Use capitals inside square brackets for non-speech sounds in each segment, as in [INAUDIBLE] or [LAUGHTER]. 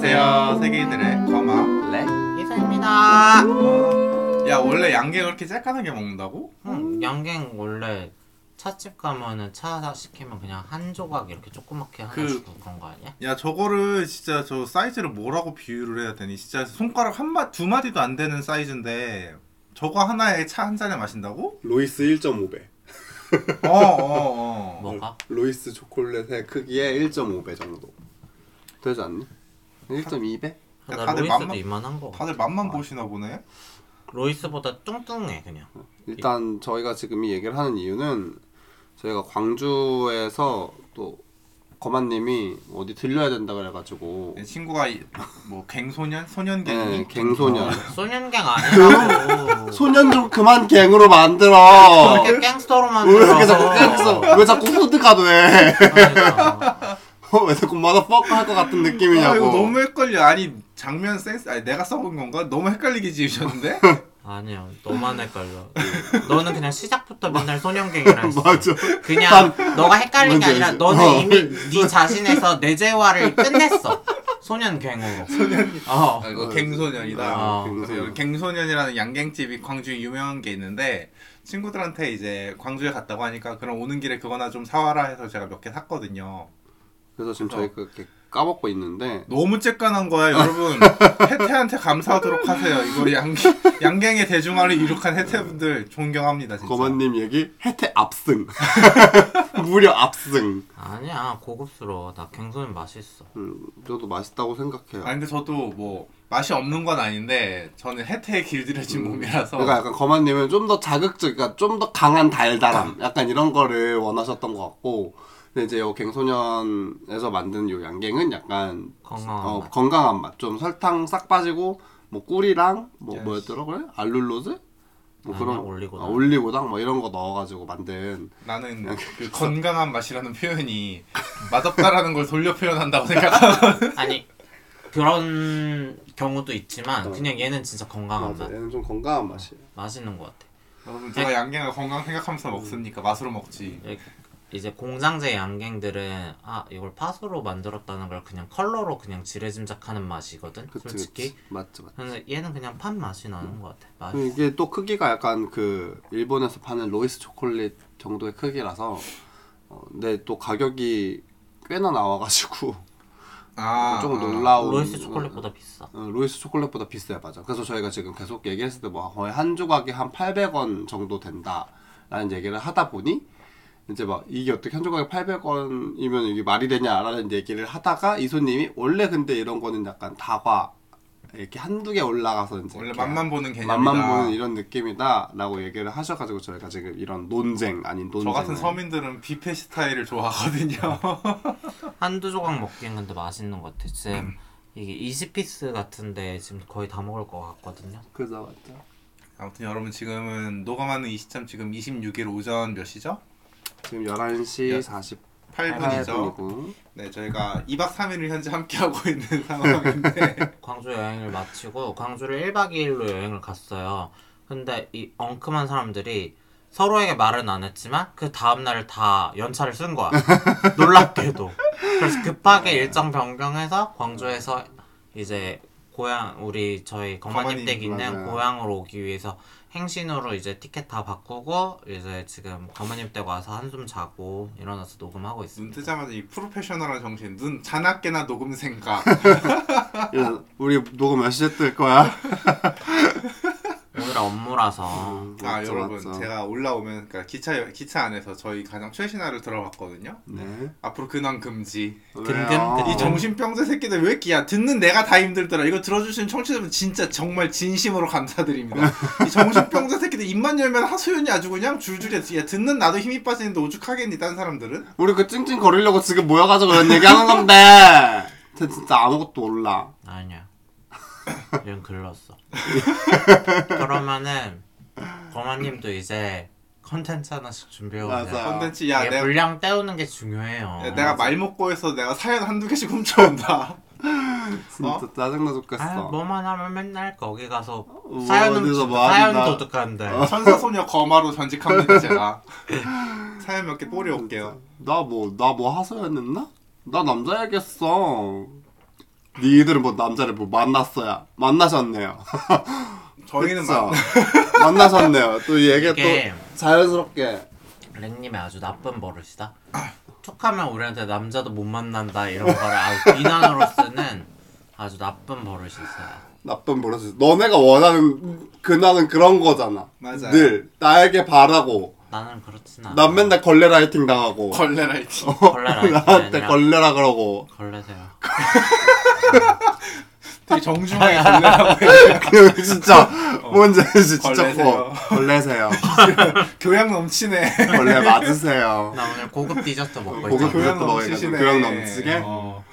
안녕하세요 세계인들의 거마 네? 이사입니다. 야 원래 양갱 그렇게 쬐깐하게 먹는다고? 응, 양갱 원래 찻집 가면은 차 시키면 그냥 한 조각 이렇게 조그맣게 하나 그- 주고 그런 거 아니야? 야 저거를 진짜 저 사이즈를 뭐라고 비유를 해야 되니 진짜 손가락 한 마, 두 마디도 안 되는 사이즈인데 저거 하나에 차 한 잔에 마신다고? 로이스 1.5배. 어어어 뭐가? 로이스 초콜릿의 크기의 1.5배 정도. 되지 않니? 1.2배? 야, 나 다들 로이스도 맘만- 이만한 거. 다들 맛만 보시나 보네 로이스보다 뚱뚱해 그냥. 일단 저희가 지금 이 얘기를 하는 이유는 저희가 광주에서 또 거만님이 어디 들려야 된다 그래가지고 내 친구가 이- 뭐 갱소년? 소년갱이? 네, 갱소년. 소년갱 아니라고. [LAUGHS] 소년 좀 그만 갱으로 만들어. 이렇게 갱스터로 왜 만들어서. 이렇게 자꾸 갱스터? 왜 자꾸 후드가도 해? 그러니까. 어, 왜 자꾸 마더퍼커 할것 같은 아 느낌이냐고. 이거 너무 헷갈려 아니 장면 센스 아니 내가 써본 건가? 너무 헷갈리게 지으셨는데? [LAUGHS] 아니야 너만 헷갈려. 너는 그냥 시작부터 맨날 소년갱이라 했어. 맞아. 그냥 너가 헷갈린 게 뭔지 아니라 알지? 너는 어. 이미 네 자신에서 내재화를 끝냈어. 소년갱으로. 소년. 어. 아, 이거 갱소년이다. 아, 그래서. 여기 갱소년이라는 양갱집이 광주에 유명한 게 있는데 친구들한테 이제 광주에 갔다고 하니까 그럼 오는 길에 그거나 좀 사와라 해서 제가 몇 개 샀거든요. 그래서 지금 저희 그렇게 까먹고 있는데 너무 쬐깐한 거야, [LAUGHS] 여러분. 혜태한테 감사하도록 하세요. 이거 양 양갱의 대중화를 이룩한 혜태분들 존경합니다, 진짜. 거만님 얘기 혜태 압승 [LAUGHS] 무려 압승 아니야 고급스러워. 나 갱소년 맛있어. 음, 저도 맛있다고 생각해요 아 근데 저도 뭐 맛이 없는 건 아닌데 저는 혜태에 길들여진 몸이라서 그러니까 약간 거만님은 좀 더 자극적 그러니까 좀 더 강한 달달함 [LAUGHS] 약간 이런 거를 원하셨던 것 같고 근데 이제 요 갱소년에서 만든 요 양갱은 약간 건강한 어, 맛. 건강한 맛 좀 설탕 싹 빠지고 뭐 꿀이랑 뭐 Yes. 뭐였더라 그래 알룰로즈 뭐 아니야, 그런 올리고당. 아, 올리고당 뭐 이런 거 넣어가지고 만든 나는 그 건강한 맛이라는 표현이 맛없다라는 걸 돌려 표현한다고 생각하고 [LAUGHS] 아니 그런 경우도 있지만 어. 그냥 얘는 진짜 건강한 맞아 맛. 얘는 좀 건강한 맛이에요 맛있는 것 같아. 여러분 제가 양갱을 건강 생각하면서 먹습니까? 맛으로 먹지. 예, 이제 공장제 양갱들은 아 이걸 팥으로 만들었다는 걸 그냥 컬러로 그냥 지레짐작하는 맛이거든. 그치 솔직히. 그치 맞지 맞지 근데 얘는 그냥 팥 맛이 나는 것 같아. 맛. 이게 또 크기가 약간 그 일본에서 파는 로이스 초콜릿 정도의 크기라서 어, 근데 또 가격이 꽤나 나와가지고 아, [LAUGHS] 조금 아. 놀라운 로이스 초콜릿보다 비싸. 어, 로이스 초콜릿보다 비싸요 맞아 그래서 저희가 지금 계속 얘기했을 때 뭐 거의 한 조각이 한 800원 정도 된다라는 얘기를 하다 보니 이제 막 이게 어떻게 한 조각에 800원이면 이게 말이 되냐라는 얘기를 하다가 이소님이 원래 근데 이런 거는 약간 다과 이렇게 한두 개 올라가서 이제 원래 맛만 보는 개념이다. 맛만 보는 이런 느낌이다라고 얘기를 하셔가지고 저희가 지금 이런 논쟁 아닌 논쟁 저 같은 서민들은 뷔페 스타일을 좋아하거든요. [LAUGHS] 한두 조각 먹기엔 근데 맛있는 것 같아. 지금 이게 20피스 같은데 지금 거의 다 먹을 것 같거든요. 그죠 맞죠 아무튼 여러분 지금은 녹음하는 이 시점 지금 26일 오전 몇 시죠? 지금 11시 야, 48분이죠 8분이죠. 네, 저희가 2박 3일을 현재 함께하고 [LAUGHS] 있는 상황인데 광주 여행을 마치고 광주를 1박 2일로 여행을 갔어요. 근데 이 엉큼한 사람들이 서로에게 말은 안 했지만 그 다음 날을 다 연차를 쓴 거야. [LAUGHS] 놀랍게도. 그래서 급하게 일정 변경해서 광주에서 이제 고향 우리 저희 거마님, 댁 있는 맞아요. 고향으로 오기 위해서 행신으로 이제 티켓 다 바꾸고 이제 지금 거마님 댁 와서 한숨 자고 일어나서 녹음하고 눈 있습니다. 뜨자마자 이 프로페셔널한 정신, 눈 자나깨나 녹음 생각. 야, 우리 녹음 몇 시에 뜰 거야? [LAUGHS] 업무라서 아 맞죠, 여러분 맞죠. 제가 올라오면 그러니까 기차 기차 안에서 저희 가장 최신화를 들어봤거든요. 네 앞으로 근황 금지. 근근 이 정신병자 새끼들 왜 이렇게 야 듣는 내가 다 힘들더라. 이거 들어주시는 청취자분 진짜 정말 진심으로 감사드립니다. [LAUGHS] 이 정신병자 새끼들 입만 열면 하소연이 아주 그냥 줄줄이 야 듣는 나도 힘이 빠지는데 오죽하겠니 딴 사람들은? 우리 그 찡찡 거리려고 지금 모여가지고 이런 얘기 하는 건데 [LAUGHS] 쟤 진짜 아무것도 몰라 아니야. 얘는 글렀어. 그러면은 거마님도 이제 컨텐츠 하나씩 준비해 오세요. 맞아. 컨텐츠 야 이게 내가 분량 때우는 게 중요해요. 야, 내가 말 먹고 해서 내가 사연 한두 개씩 훔쳐온다. 진짜 어? 짜증나 죽겠어 아, 뭐만 하면 맨날 거기 가서 뭐 사연 어디서 훔친다. 뭐 사연. 도둑한데. 천사소녀 거마로 전직합니다 [LAUGHS] 제가. 사연 몇 개 뿌려 올게요. 나 뭐 나 뭐 하소연했나? 나 남자야겠어 니들은 뭐 남자를 뭐 만났어야 만나셨네요. [LAUGHS] 저희는? 막 [LAUGHS] 만나셨네요. 또이 얘기 이게- 또 자연스럽게 랭님의 아주 나쁜 버릇이다. [CLEARS THROAT] 툭하면 우리한테 남자도 못 만난다 이런 거를 아주 비난으로 쓰는 아주 나쁜 버릇이 있어요. 나쁜 버릇이 너네가 원하는 근황은 그런 거잖아. 맞아요. 늘 나에게 바라고 나는 그렇진 않아. 난 맨날 걸레 라이팅 당하고 걸레 라이팅. 걸레 라이팅이 나한테 걸레라 그러고 걸레세요. [LAUGHS] 되게 정중하게 걸레라고. [LAUGHS] 그 진짜 뭔지 알지 진짜 걸레세요. 커 걸레세요 [LAUGHS] 교양 넘치네. 걸레 맞으세요 나 오늘 고급 디저트 먹고 고급 있잖아. 디저트 먹으니까. 교양 넘치게? 어.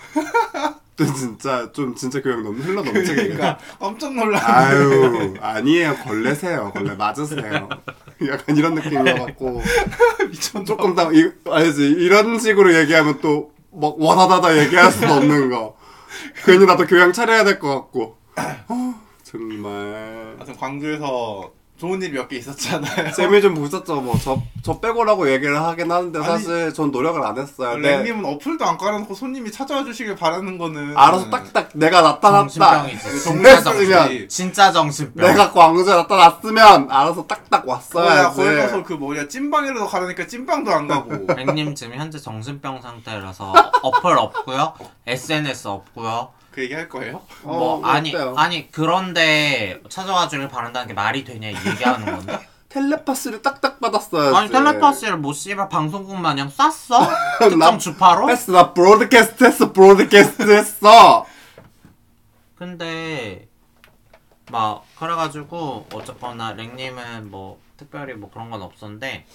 또 진짜 좀 진짜 교양 넘 흘러 넘치게 그러니까 깜짝 놀랐네. 아유 아니에요. 걸레세요. 걸레 맞으세요. [LAUGHS] 약간 이런 느낌이어갖고. [LAUGHS] 미쳤나? 조금 더 이, 알지? 이런 식으로 얘기하면 또 막 와다다다 얘기할 수도 없는 거. 괜히 나도 교양 차려야 될 것 같고. 어, 정말. 하여튼 광주에서 좋은 일이 몇개 있었잖아요. 쌤이 좀 보셨죠 뭐저 저 빼고라고 얘기를 하긴 하는데 아니, 사실 전 노력을 안 했어요 네. 랭님은 어플도 안 깔아놓고 손님이 찾아와 주시길 바라는 거는 알아서 딱딱 내가 나타났다 정신병이지. 진짜 정신- 정신. 진짜 정신병. 내가 광주에 나타났으면 알아서 딱딱 거야 왔어야지 거기 가서 그 뭐냐 찐빵이라도 가라니까 찐빵도 안 가고 랭님 지금 현재 정신병 상태라서 어플 없고요, SNS 없고요. 그 얘기 할 거예요? 뭐 어, 아니 어때요? 아니 그런데 찾아와 주길 바란다는 게 말이 되냐 이 얘기하는 건데. [LAUGHS] 텔레파스를 딱딱 받았어야지 아니 텔레파시를 뭐 씨발 방송국 마냥 쐈어? [LAUGHS] 특정 나- 주파로? 했어 나 브로드캐스트 했어 브로드캐스트 했어 근데 막 그래가지고 어쨌거나 랭님은 뭐 특별히 뭐 그런 건 없었는데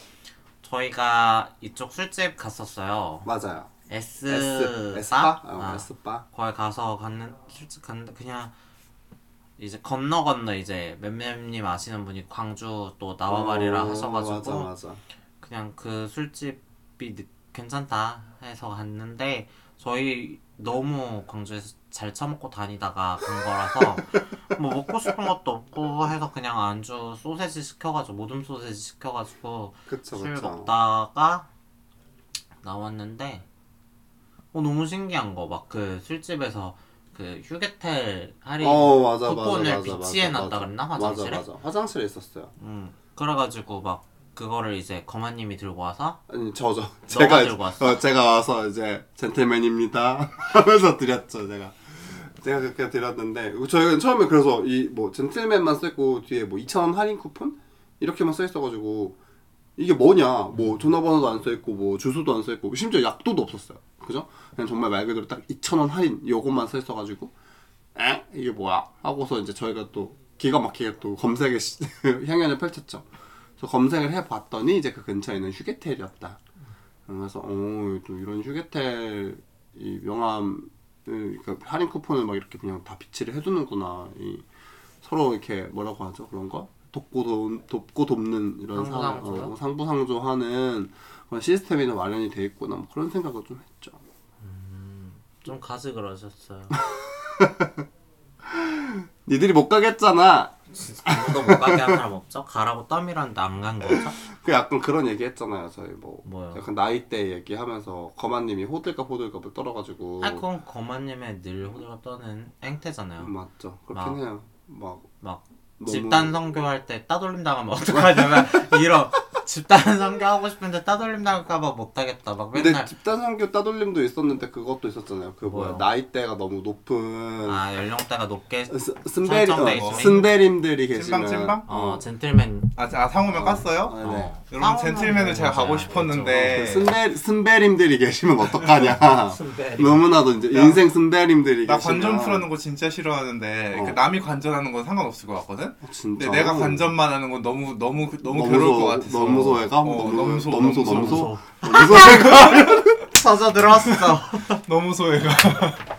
저희가 이쪽 술집 갔었어요. 맞아요 S S 바? S바? 어, 아, S바. 거기 가서 갔는 술집 갔는데 그냥 이제 건너 건너 이제 맴맴님 아시는 분이 광주 또 나와가리라 어, 하셔가지고 맞아 맞아. 그냥 그 술집이 느- 괜찮다 해서 갔는데 저희 너무 광주에서 잘 처먹고 다니다가 간 거라서 뭐 먹고 싶은 것도 없고 해서 그냥 안주 소세지 시켜가지고 모듬 소세지 시켜가지고 그쵸 술 그쵸. 먹다가 나왔는데 어 너무 신기한 거. 막 그 술집에서 그 휴게텔 할인 어 맞아 맞아 쿠폰을 맞아 비치해 놨다 맞아, 그랬나? 맞아 화장실에? 맞아. 화장실에 있었어요. 음. 그래가지고 막 그거를 이제 거마님이 들고 와서 아니 저저 제가 들고 왔어? 어, 제가 와서 이제 젠틀맨입니다. [LAUGHS] 하면서 드렸죠 제가. 제가 그렇게 드렸는데 저희가 처음에 그래서 이 뭐 젠틀맨만 써있고 뒤에 뭐 2,000원 할인 쿠폰? 이렇게만 써 있어가지고 이게 뭐냐? 뭐 전화번호도 안 써 있고 뭐 주소도 안 써 있고 심지어 약도도 없었어요 그죠? 그냥 정말 말 그대로 딱 2,000원 할인 요것만 써 있어가지고 에? 이게 뭐야? 하고서 이제 저희가 또 기가 막히게 또 검색에 시- [LAUGHS] 향연을 펼쳤죠 그래서 검색을 해봤더니 이제 그 근처에 있는 휴게텔이었다 그래서 어, 또 이런 휴게텔 이 명함 그러니까 할인 쿠폰을 막 이렇게 그냥 다 비치를 해두는구나. 이 서로 이렇게 뭐라고 하죠 그런 거 돕고 도, 돕고 돕는 이런 상? 어, 상부상조하는 그런 시스템이 좀 마련이 돼 있구나 뭐 그런 생각을 좀 했죠. 좀 가지 그러셨어요. [LAUGHS] 니들이 못 가겠잖아. 진짜 아무도 못 가게 한 사람 없죠? 가라고 떠밀었는데 안 간 거죠? [LAUGHS] 그 약간 그런 얘기 했잖아요 저희 뭐 뭐요? 약간 나이대 얘기하면서 거만님이 호들갑 호들갑을 떨어가지고 아 그건 거마님의 늘 호들갑 떠는 앵태잖아요. 맞죠 그렇긴 막- 해요 막 막 너무- 집단 선교할 때 따돌림 당하면 어떡하냐면 [LAUGHS] 이런 집단 선교하고 싶은데 따돌림 당할까봐 못하겠다. 막 근데 맨날 집단 상교 따돌림도 있었는데 그것도 있었잖아요. 그 뭐야? 나이대가 너무 높은 아 연령대가 높게 설정돼 어, 있으면? 스베림들이 계시면 찐빵, 찐빵? 어 젠틀맨 아, 아 상호명 깠어요? 아, 네. 어, 여러분 젠틀맨을 제가. 가고 그 싶었는데 스베 스베림들이 계시면 어떡하냐? [LAUGHS] 너무나도 이제 야, 인생 스베림들이 나 계시면 관전 풀어는 거 진짜 싫어하는데 어. 그 남이 관전하는 건 상관없을 것 같거든. 어, 진짜 근데 내가 관전만 하는 건 너무 너무 너무, 너무 괴로울 소- 것 같아서. 너무 소외감? 어, 너무- 너무 소 너무 소- 너무 너무 소 소? 너무 소외가 터져 들었어. 너무 소외가. [LAUGHS]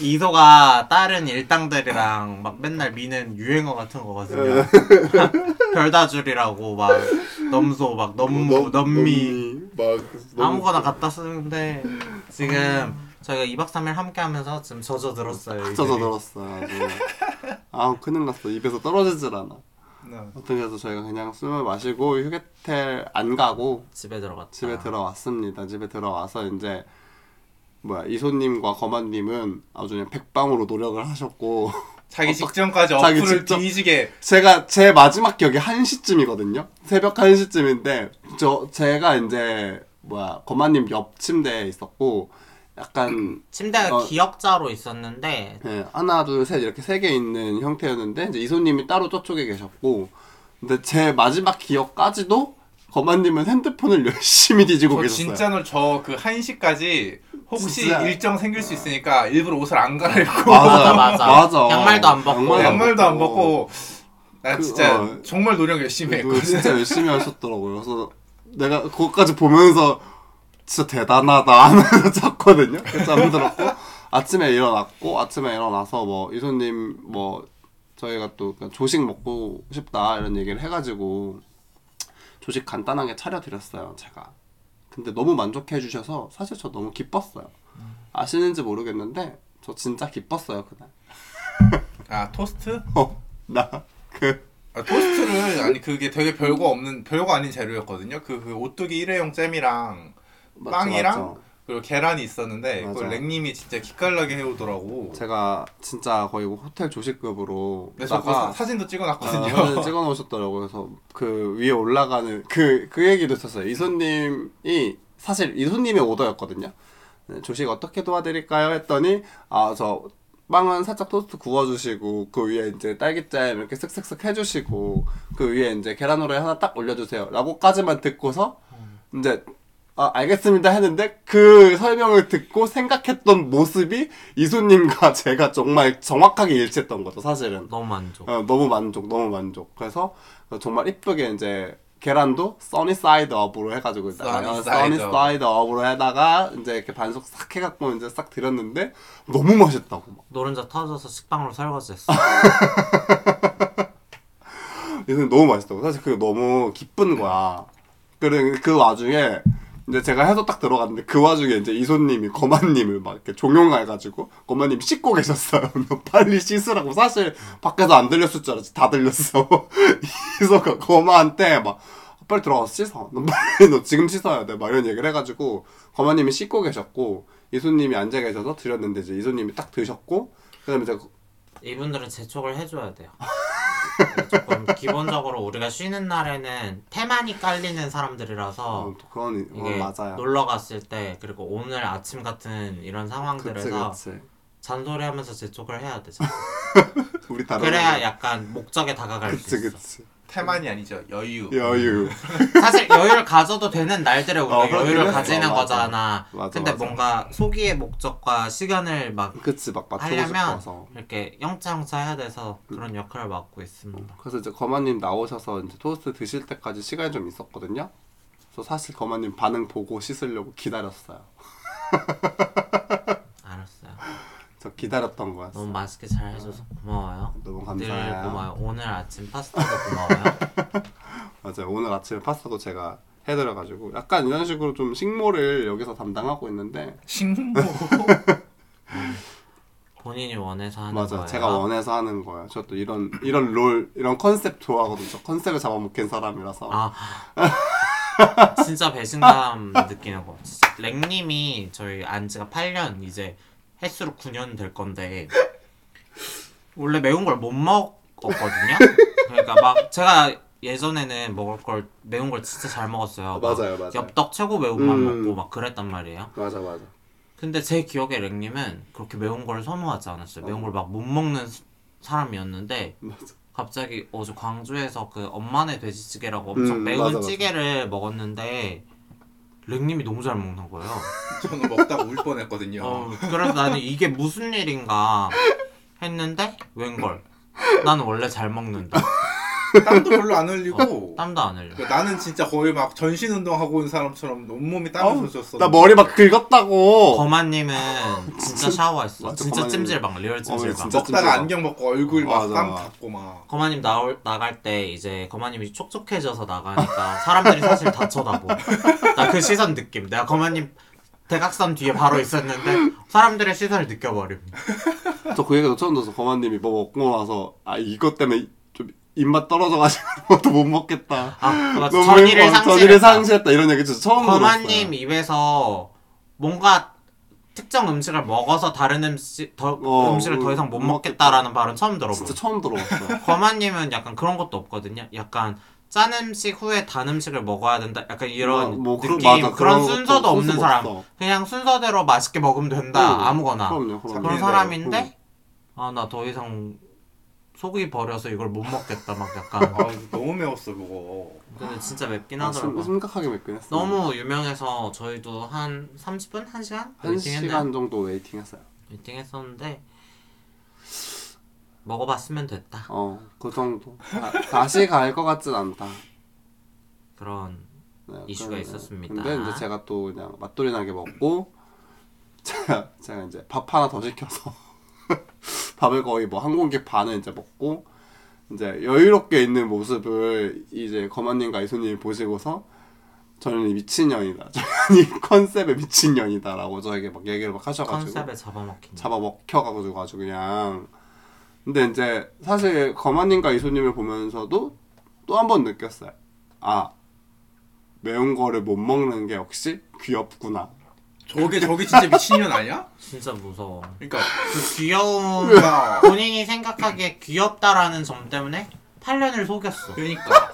이소가 다른 일당들이랑 막 맨날 미는 유행어 같은 거거든요. [LAUGHS] 별다줄이라고 막 넘소 막 넘무 넘미 막 너무- 아무거나 갖다 쓰는데 지금 저희가 2박 3일 함께 하면서 지금 젖어 들었어요. 젖어 이들이. 들었어. 아주. 아 큰일 났어. 입에서 떨어지질 않아. 네. 어떻게 해서 저희가 그냥 술을 마시고 휴게텔 안 가고 집에 들어갔다. 집에 들어왔습니다. 집에 들어와서 이제 뭐야 이소님과 거만님은 아주 그냥 백방으로 노력을 하셨고 자기 [LAUGHS] 직전까지 어플을 직전- 뒤지게 제가 제 마지막 기억이 1시쯤이거든요. 새벽 1시쯤인데 저 제가 이제 뭐야 거만님 옆 침대에 있었고 약간 침대가 어. 기역자로 있었는데 예, 하나 둘 셋 이렇게 세 개 있는 형태였는데 이제 이소님이 따로 저쪽에 계셨고 근데 제 마지막 기억까지도 거만님은 핸드폰을 [LAUGHS] 열심히 뒤지고 저 계셨어요. 진짜로 저 그 1시까지 혹시 진짜. 일정 생길 수 있으니까 일부러 옷을 안 갈아입고 맞아, 맞아. [LAUGHS] 맞아. 양말도 안 벗고. 양말도 안 양말도 안 벗고 나 그, 진짜 어. 정말 노력 열심히 그거 했거든. 진짜 열심히 하셨더라고요. 그래서 내가 그것까지 보면서 진짜 대단하다 하면서 잤거든요. 그래서 잠들었고 아침에 일어났고 아침에 일어나서 뭐 이소님 뭐 저희가 또 조식 먹고 싶다 이런 얘기를 해가지고 조식 간단하게 차려드렸어요. 제가. 근데 너무 만족해 주셔서 사실 저 너무 기뻤어요. 아시는지 모르겠는데 저 진짜 기뻤어요 그날. 아 토스트? [LAUGHS] 어, 어나그 아, 토스트를 아니 그게 되게 별거 없는 별거 아닌 재료였거든요. 그, 그 오뚜기 일회용 잼이랑 빵이랑 그리고 계란이 있었는데 맞아. 그걸 랭님이 진짜 기깔나게 해오더라고. 제가 진짜 거의 뭐 호텔 조식급으로 그래서 그거 사- 사진도 어, 찍어놨거든요. 사진 찍어 놓으셨더라고요. 그래서 그 위에 올라가는 그 그 얘기도 있었어요. 이소님이 사실 이소님의 오더였거든요. 네, 조식 어떻게 도와드릴까요? 했더니 아 저 빵은 살짝 토스트 구워주시고 그 위에 이제 딸기잼 이렇게 쓱쓱쓱 해주시고 그 위에 이제 계란 후라이 하나 딱 올려주세요.라고까지만 듣고서 이제 아, 알겠습니다 했는데 그 설명을 듣고 생각했던 모습이 이소님과 [LAUGHS] 제가 정말 정확하게 일치했던 거죠 사실은 너무 만족. 어, 너무 만족, 너무 만족. 그래서 정말 이쁘게 이제 계란도 sunny side up으로 해가지고 sunny 어, side up. up으로 해다가 이제 이렇게 반숙 싹 해갖고 이제 싹 드렸는데 너무 맛있다고 막. 노른자 터져서 식빵으로 설거지했어. [LAUGHS] 이거 너무 맛있다고. 사실 그게 너무 기쁜 거야. 그래 그 와중에 이제 제가 해서 딱 들어갔는데 그 와중에 이제 이소님이 거만님을 막 이렇게 종용해가지고 거만님 씻고 계셨어요. [LAUGHS] 너 빨리 씻으라고 사실 밖에서 안 들렸을 줄 알았지 다 들렸어. [LAUGHS] 이소가 거만한테 막 빨리 들어가서 씻어. 너 빨리 너 지금 씻어야 돼. 막 이런 얘기를 해가지고 거만님이 씻고 계셨고 이소님이 앉아 계셔서 드렸는데 이제 이소님이 딱 드셨고 그다음에 이제 이분들은 재촉을 해줘야 돼요. [LAUGHS] 조금 기본적으로 우리가 쉬는 날에는 태만이 깔리는 사람들이라서 어, 또 그건 어, 이게 맞아요. 놀러 갔을 때 그리고 오늘 아침 같은 이런 그치 상황들에서 그치. 잔소리하면서 재촉을 해야 되죠. [LAUGHS] 우리 다른 그래야 약간 목적에 다가갈 수 그치 있어. 그치 태만이 아니죠 여유. 여유 [LAUGHS] 사실 여유를 가져도 되는 날들에 우리가 어, 여유를 해. 가지는 어, 맞아. 거잖아. 맞아, 근데 맞아. 뭔가 소기의 목적과 시간을 막 그치 막 하려면 싶어서 이렇게 영짜영짜 해야 돼서 그런 역할을 맡고 있습니다. 그래서 이제 거마님 나오셔서 이제 토스트 드실 때까지 시간이 좀 있었거든요 그래서 사실 거마님 반응 보고 씻으려고 기다렸어요. [LAUGHS] 저 기다렸던 거였어 너무 맛있게 잘 해줘서 고마워요. 너무 늘 감사해요 고마워요. 오늘 아침 파스타도 고마워요. [LAUGHS] 맞아요 오늘 아침에 파스타도 제가 해드려가지고 약간 이런 식으로 좀 식모를 여기서 담당하고 있는데 식모. [LAUGHS] 본인이 원해서 하는 맞아 거예요. 제가 원해서 하는 거예요 저도 이런 이런 롤 이런 컨셉 좋아하거든요 저 컨셉을 잡아먹힌 사람이라서 아 [LAUGHS] 진짜 배신감 느끼는 거. 랭님이 저희 안지가 8년 이제 횟수로 9년 될 건데 원래 매운 걸 못 먹었거든요. 그러니까 막 제가 예전에는 먹을 걸 매운 걸 진짜 잘 먹었어요. 막 맞아요, 맞아요. 엽떡 최고 매운맛 음. 먹고 막 그랬단 말이에요. 맞아 맞아 근데 제 기억에 랭님은 그렇게 매운 걸 선호하지 않았어요. 매운 걸 막 못 먹는 스- 사람이었는데 맞아 갑자기 어제 광주에서 그 엄마네 돼지찌개라고 엄청 음, 매운 맞아, 맞아. 찌개를 먹었는데 랭님이 너무 잘 먹는 거예요. [LAUGHS] 저는 먹다가 울 뻔했거든요. 어, 그래서 나는 이게 무슨 일인가 했는데 웬걸 나는 원래 잘 먹는다. 땀도 별로 안 흘리고. 땀도 안 흘려. 그 나는 진짜 거의 막 전신 운동 하고 온 사람처럼 온몸이 땀을 어우, 젖었어. 나 머리 막 긁었다고 거마님은 진짜 [LAUGHS] 샤워했어. 맞아, 진짜 찜질방 real 찜질방. 진짜 먹다가 찜질방. 안경 벗고 얼굴 막 맞아. 땀 닦고 막. 거마님 나올 나갈 때 이제 거마님이 촉촉해져서 나가니까 사람들이 사실 다 쳐다보. 나 그 시선 느낌. 내가 거마님 대각선 뒤에 바로 있었는데 사람들의 시선을 느껴버림. 저 그 얘기도 처음 들어서 거마님이 뭐 먹고 나서 아 이것 때문에 좀 입맛 떨어져가지고 [LAUGHS] 아무것도 못 먹겠다. 아. 너무 전의를 상실했다. 전의를 상실했다 이런 얘기 진짜 처음 들었어요. 입에서 뭔가 특정 음식을 먹어서 다른 음식 더 어, 음식을 더 이상 못못 먹겠다라는 말은 처음 들어보고 진짜 처음 들어봤어요. [LAUGHS] 거마님은 약간 그런 것도 없거든요. 약간 짠 음식 후에 단 음식을 먹어야 된다. 약간 이런 뭐, 그런- 느낌 맞아, 그런 그런 순서도 것도 없는 사람. 없어. 그냥 순서대로 맛있게 먹으면 된다. 응, 아무거나 그럼요, 그럼요. 그런 네, 사람인데 아나 더 이상 속이 버려서 이걸 못 먹겠다. 막 약간 아 너무 매웠어 그거. 근데 진짜 맵긴 아, 하더라고. 심- 심각하게 맵긴 했어. 너무 유명해서 저희도 한 30분? 1시간? 한? 시간 정도 waiting했어요. waiting 했었는데 먹어봤으면 됐다. 어, 그 정도. 다, 다시 갈 것 같진 않다. 그런 네, 이슈가 그런데- 있었습니다. 근데 이제 제가 또 그냥 맛돌이 나게 먹고 제가 제가 이제 밥 하나 더 시켜서 [LAUGHS] 밥을 거의 뭐 한 공기 반을 이제 먹고 이제 여유롭게 있는 모습을 이제 거만님과 이소님이 보시고서 저는 이 미친년이다. [LAUGHS] 저는 이 컨셉에 미친년이다라고 저에게 막 얘기를 막 하셔가지고. 컨셉에 잡아먹힌. 잡아먹혀가지고 아주 그냥. 근데 이제 사실 거만님과 이소님을 보면서도 또 한 번 느꼈어요. 아 매운 거를 못 먹는 게 역시 귀엽구나 저게 저게 진짜 미친년 아니야? 진짜 무서워. 그러니까 그 귀여운 그러니까 본인이 생각하기에 귀엽다라는 점 때문에 8년을 속였어. 그러니까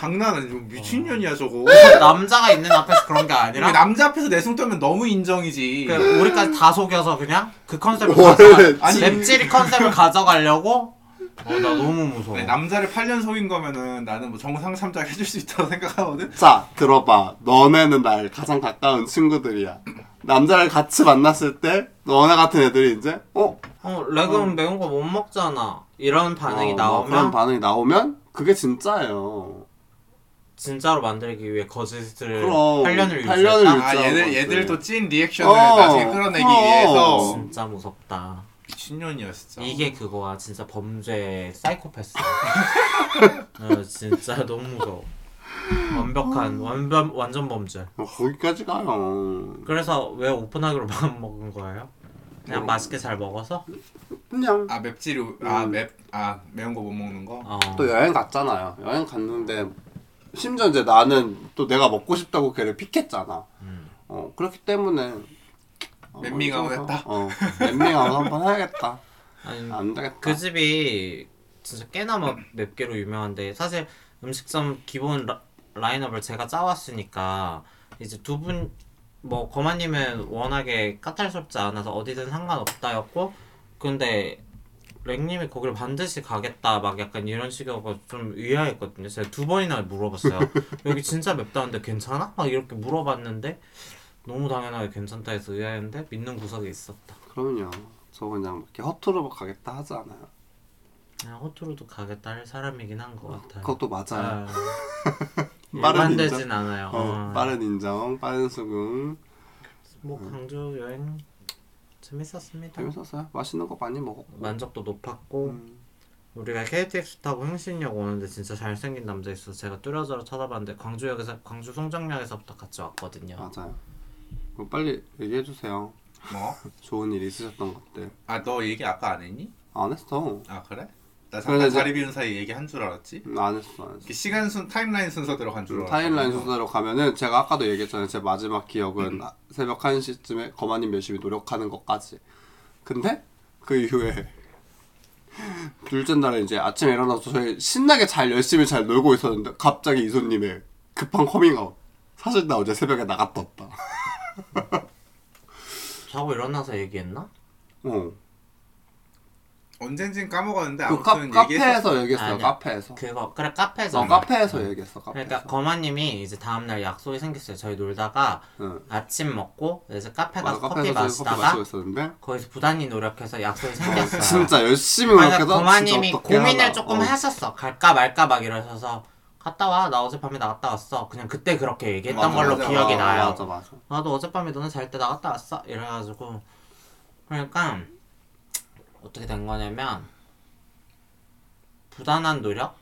장난 아니고 미친년이야 저거. 남자가 있는 앞에서 그런 게 아니라 남자 앞에서 내숭 떨면 너무 인정이지. 그 우리까지 다 속여서 그냥 그 컨셉을 원래 가져가 아니, 맵찔이 컨셉을 가져가려고 어 나 너무 무서워. 아니, 남자를 8년 속인 거면은 나는 뭐 정상 참작 해줄 수 있다고 [LAUGHS] 생각하거든. 자 들어봐 너네는 날 가장 가까운 친구들이야 남자를 같이 만났을 때 너네 같은 애들이 이제 어? 어 렉은 매운 거 못 먹잖아. 이런 반응이 어, 뭐 나오면 그런 반응이 나오면 그게 진짜예요 진짜로 만들기 위해 거짓을 그럼, 8년을 8년을 유지했다. 아 얘들. 얘들도 찐 리액션을 어, 나중에 끌어내기 어. 위해서 진짜 무섭다. 미친년이야 진짜. 이게 그거야 진짜 범죄 사이코패스. 어, [LAUGHS] 진짜 너무 무서워. 완벽한 완전 완전 범죄. 어, 거기까지 가요 그래서 왜 오픈하기로 [LAUGHS] 마음 먹은 거예요? 그냥 맛있게 잘 먹어서? 그냥 아 맵찔이 아맵아 매운 거 못 먹는 거. 어. 또 여행 갔잖아요. 여행 갔는데 심지어 이제 나는 또 내가 먹고 싶다고 걔를 픽했잖아. 음. 어 그렇기 때문에 어, 맵밍아웃 먼저 했다? 어 맵밍아웃 한번 해야겠다. 아니 안 되겠다. 그 집이 진짜 꽤나 뭐 맵게로 유명한데 사실 음식점 기본 라, 라인업을 제가 짜왔으니까 이제 두 분 뭐 거마님은 워낙에 까탈스럽지 않아서 어디든 상관없다였고 근데 랭님이 거기를 반드시 가겠다 막 약간 이런 식이어서 좀 의아했거든요. 제가 두 번이나 물어봤어요. [LAUGHS] 여기 진짜 맵다는데 괜찮아? 막 이렇게 물어봤는데 너무 당연하게 괜찮다 해서 의아했는데 믿는 구석이 있었다. 그럼요. 저 그냥 이렇게 허투루 가겠다 하지 않아요. 그냥 호투루도 가겠다 할 사람이긴 한 것 같아요. 그것도 맞아요. 아, [LAUGHS] 빠른 인정. 않아요. 어, 어. 빠른 인정, 빠른 수긍. 뭐 광주 여행 재밌었습니다. 재밌었어요. 맛있는 거 많이 먹었고. 만족도 높았고 음, 우리가 KTX 타고 행신역 오는데 진짜 잘생긴 남자 있어서 제가 뚜려져라 쳐다봤는데 광주역에서 광주 송정역에서부터 같이 왔거든요. 맞아요. 그럼 빨리 얘기해 주세요. 뭐? [LAUGHS] 좋은 일 있으셨던 것들. 아 너 얘기 아까 안 했니? 안 했어. 아 그래? 나 잠깐 자리 비운 사이 얘기 한 줄 알았지? 음, 안 했어, 안 했어. 이렇게 시간 순 타임라인 순서대로 간 줄 알았어. 타임라인 순서대로 가면은 제가 아까도 얘기했잖아요. 제 마지막 기억은 아, 새벽 1시쯤에 거마님 열심히 노력하는 것까지. 근데 그 이후에 [LAUGHS] 둘째 날에 이제 아침에 일어나서 저희 신나게 잘 열심히 잘 놀고 있었는데 갑자기 이소님의 급한 커밍아웃. 사실 나 어제 새벽에 나갔다 왔다. [LAUGHS] [LAUGHS] 자고 일어나서 얘기했나? 어. 언젠진 까먹었는데 그 카, 아무튼 얘기했어. 카페에서 얘기했어요. 아니야. 카페에서. 그거 그래 카페에서 어, 카페에서 얘기했어. 카페에서. 그러니까 거마님이 이제 다음날 약속이 생겼어요. 저희 놀다가 응. 아침 먹고 이제 카페 가서 맞아, 커피 카페에서 저희 커피 마시다가 마시고 있었는데 거기서 부단히 노력해서 약속이 생겼어요. 진짜 열심히 그러니까 노력해서 거마님이 진짜 어떻게 고민을 하나. 조금 어. 하셨어. 갈까 말까 막 이러셔서 갔다 와. 나 어젯밤에 나갔다 왔어. 그냥 그때 그렇게 얘기했던 맞아, 걸로 맞아. 기억이 어, 나요. 맞아 맞아. 나도 어젯밤에 너네 잘 때 나갔다 왔어. 이래가지고 그러니까 어떻게 된 거냐면 부단한 노력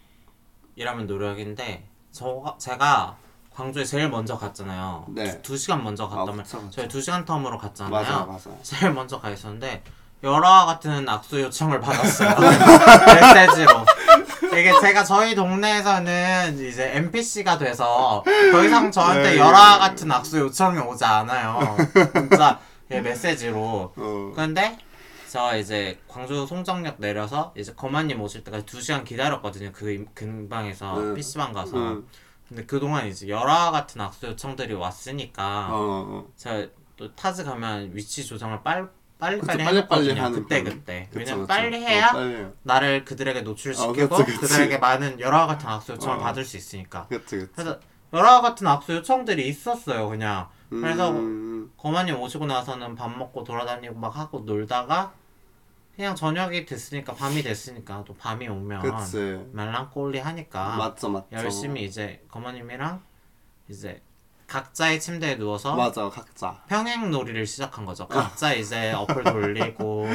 이라면 노력인데 저 제가 광주에 제일 먼저 갔잖아요. 네. 두 시간 먼저 아, 갔다면 그쵸, 그쵸. 저희 두 시간 텀으로 갔잖아요. 맞아 맞아. 제일 먼저 가 있었는데 열화와 같은 악수 요청을 받았어요. [LAUGHS] 메시지로. 이게 제가 저희 동네에서는 이제 NPC가 돼서 더 이상 저한테 네. 열화 같은 악수 요청이 오지 않아요. [LAUGHS] 진짜 예, 메시지로 어. 근데 저 이제 광주 송정역 내려서 이제 거만님 오실 때까지 2시간 기다렸거든요. 그 임- 근방에서 응. PC방 가서. 응. 근데 그동안 이제 열화 같은 악수 요청들이 왔으니까 어, 어. 제가 또 타즈 가면 위치 조정을 빨, 빨리빨리 빨리 빨리 해놓거든요. 하는 그때 그런- 그때. 그쵸, 왜냐면 그쵸. 빨리 어, 해야 빨리. 나를 그들에게 노출시키고 어, 그치, 그치. 그들에게 많은 열화 같은 악수 요청을 어. 받을 수 있으니까. 그치 그치. 그래서 열화 같은 악수 요청들이 있었어요. 그냥. 그래서 음, 거만님 오시고 나서는 밥 먹고 돌아다니고 막 하고 놀다가 그냥 저녁이 됐으니까 밤이 됐으니까 또 밤이 오면. 말랑꼴리 하니까 맞죠 맞죠. 열심히 이제 거마님이랑 이제 각자의 침대에 누워서 맞아 각자. 평행 놀이를 시작한 거죠. 각자 이제 어플 [LAUGHS] 돌리고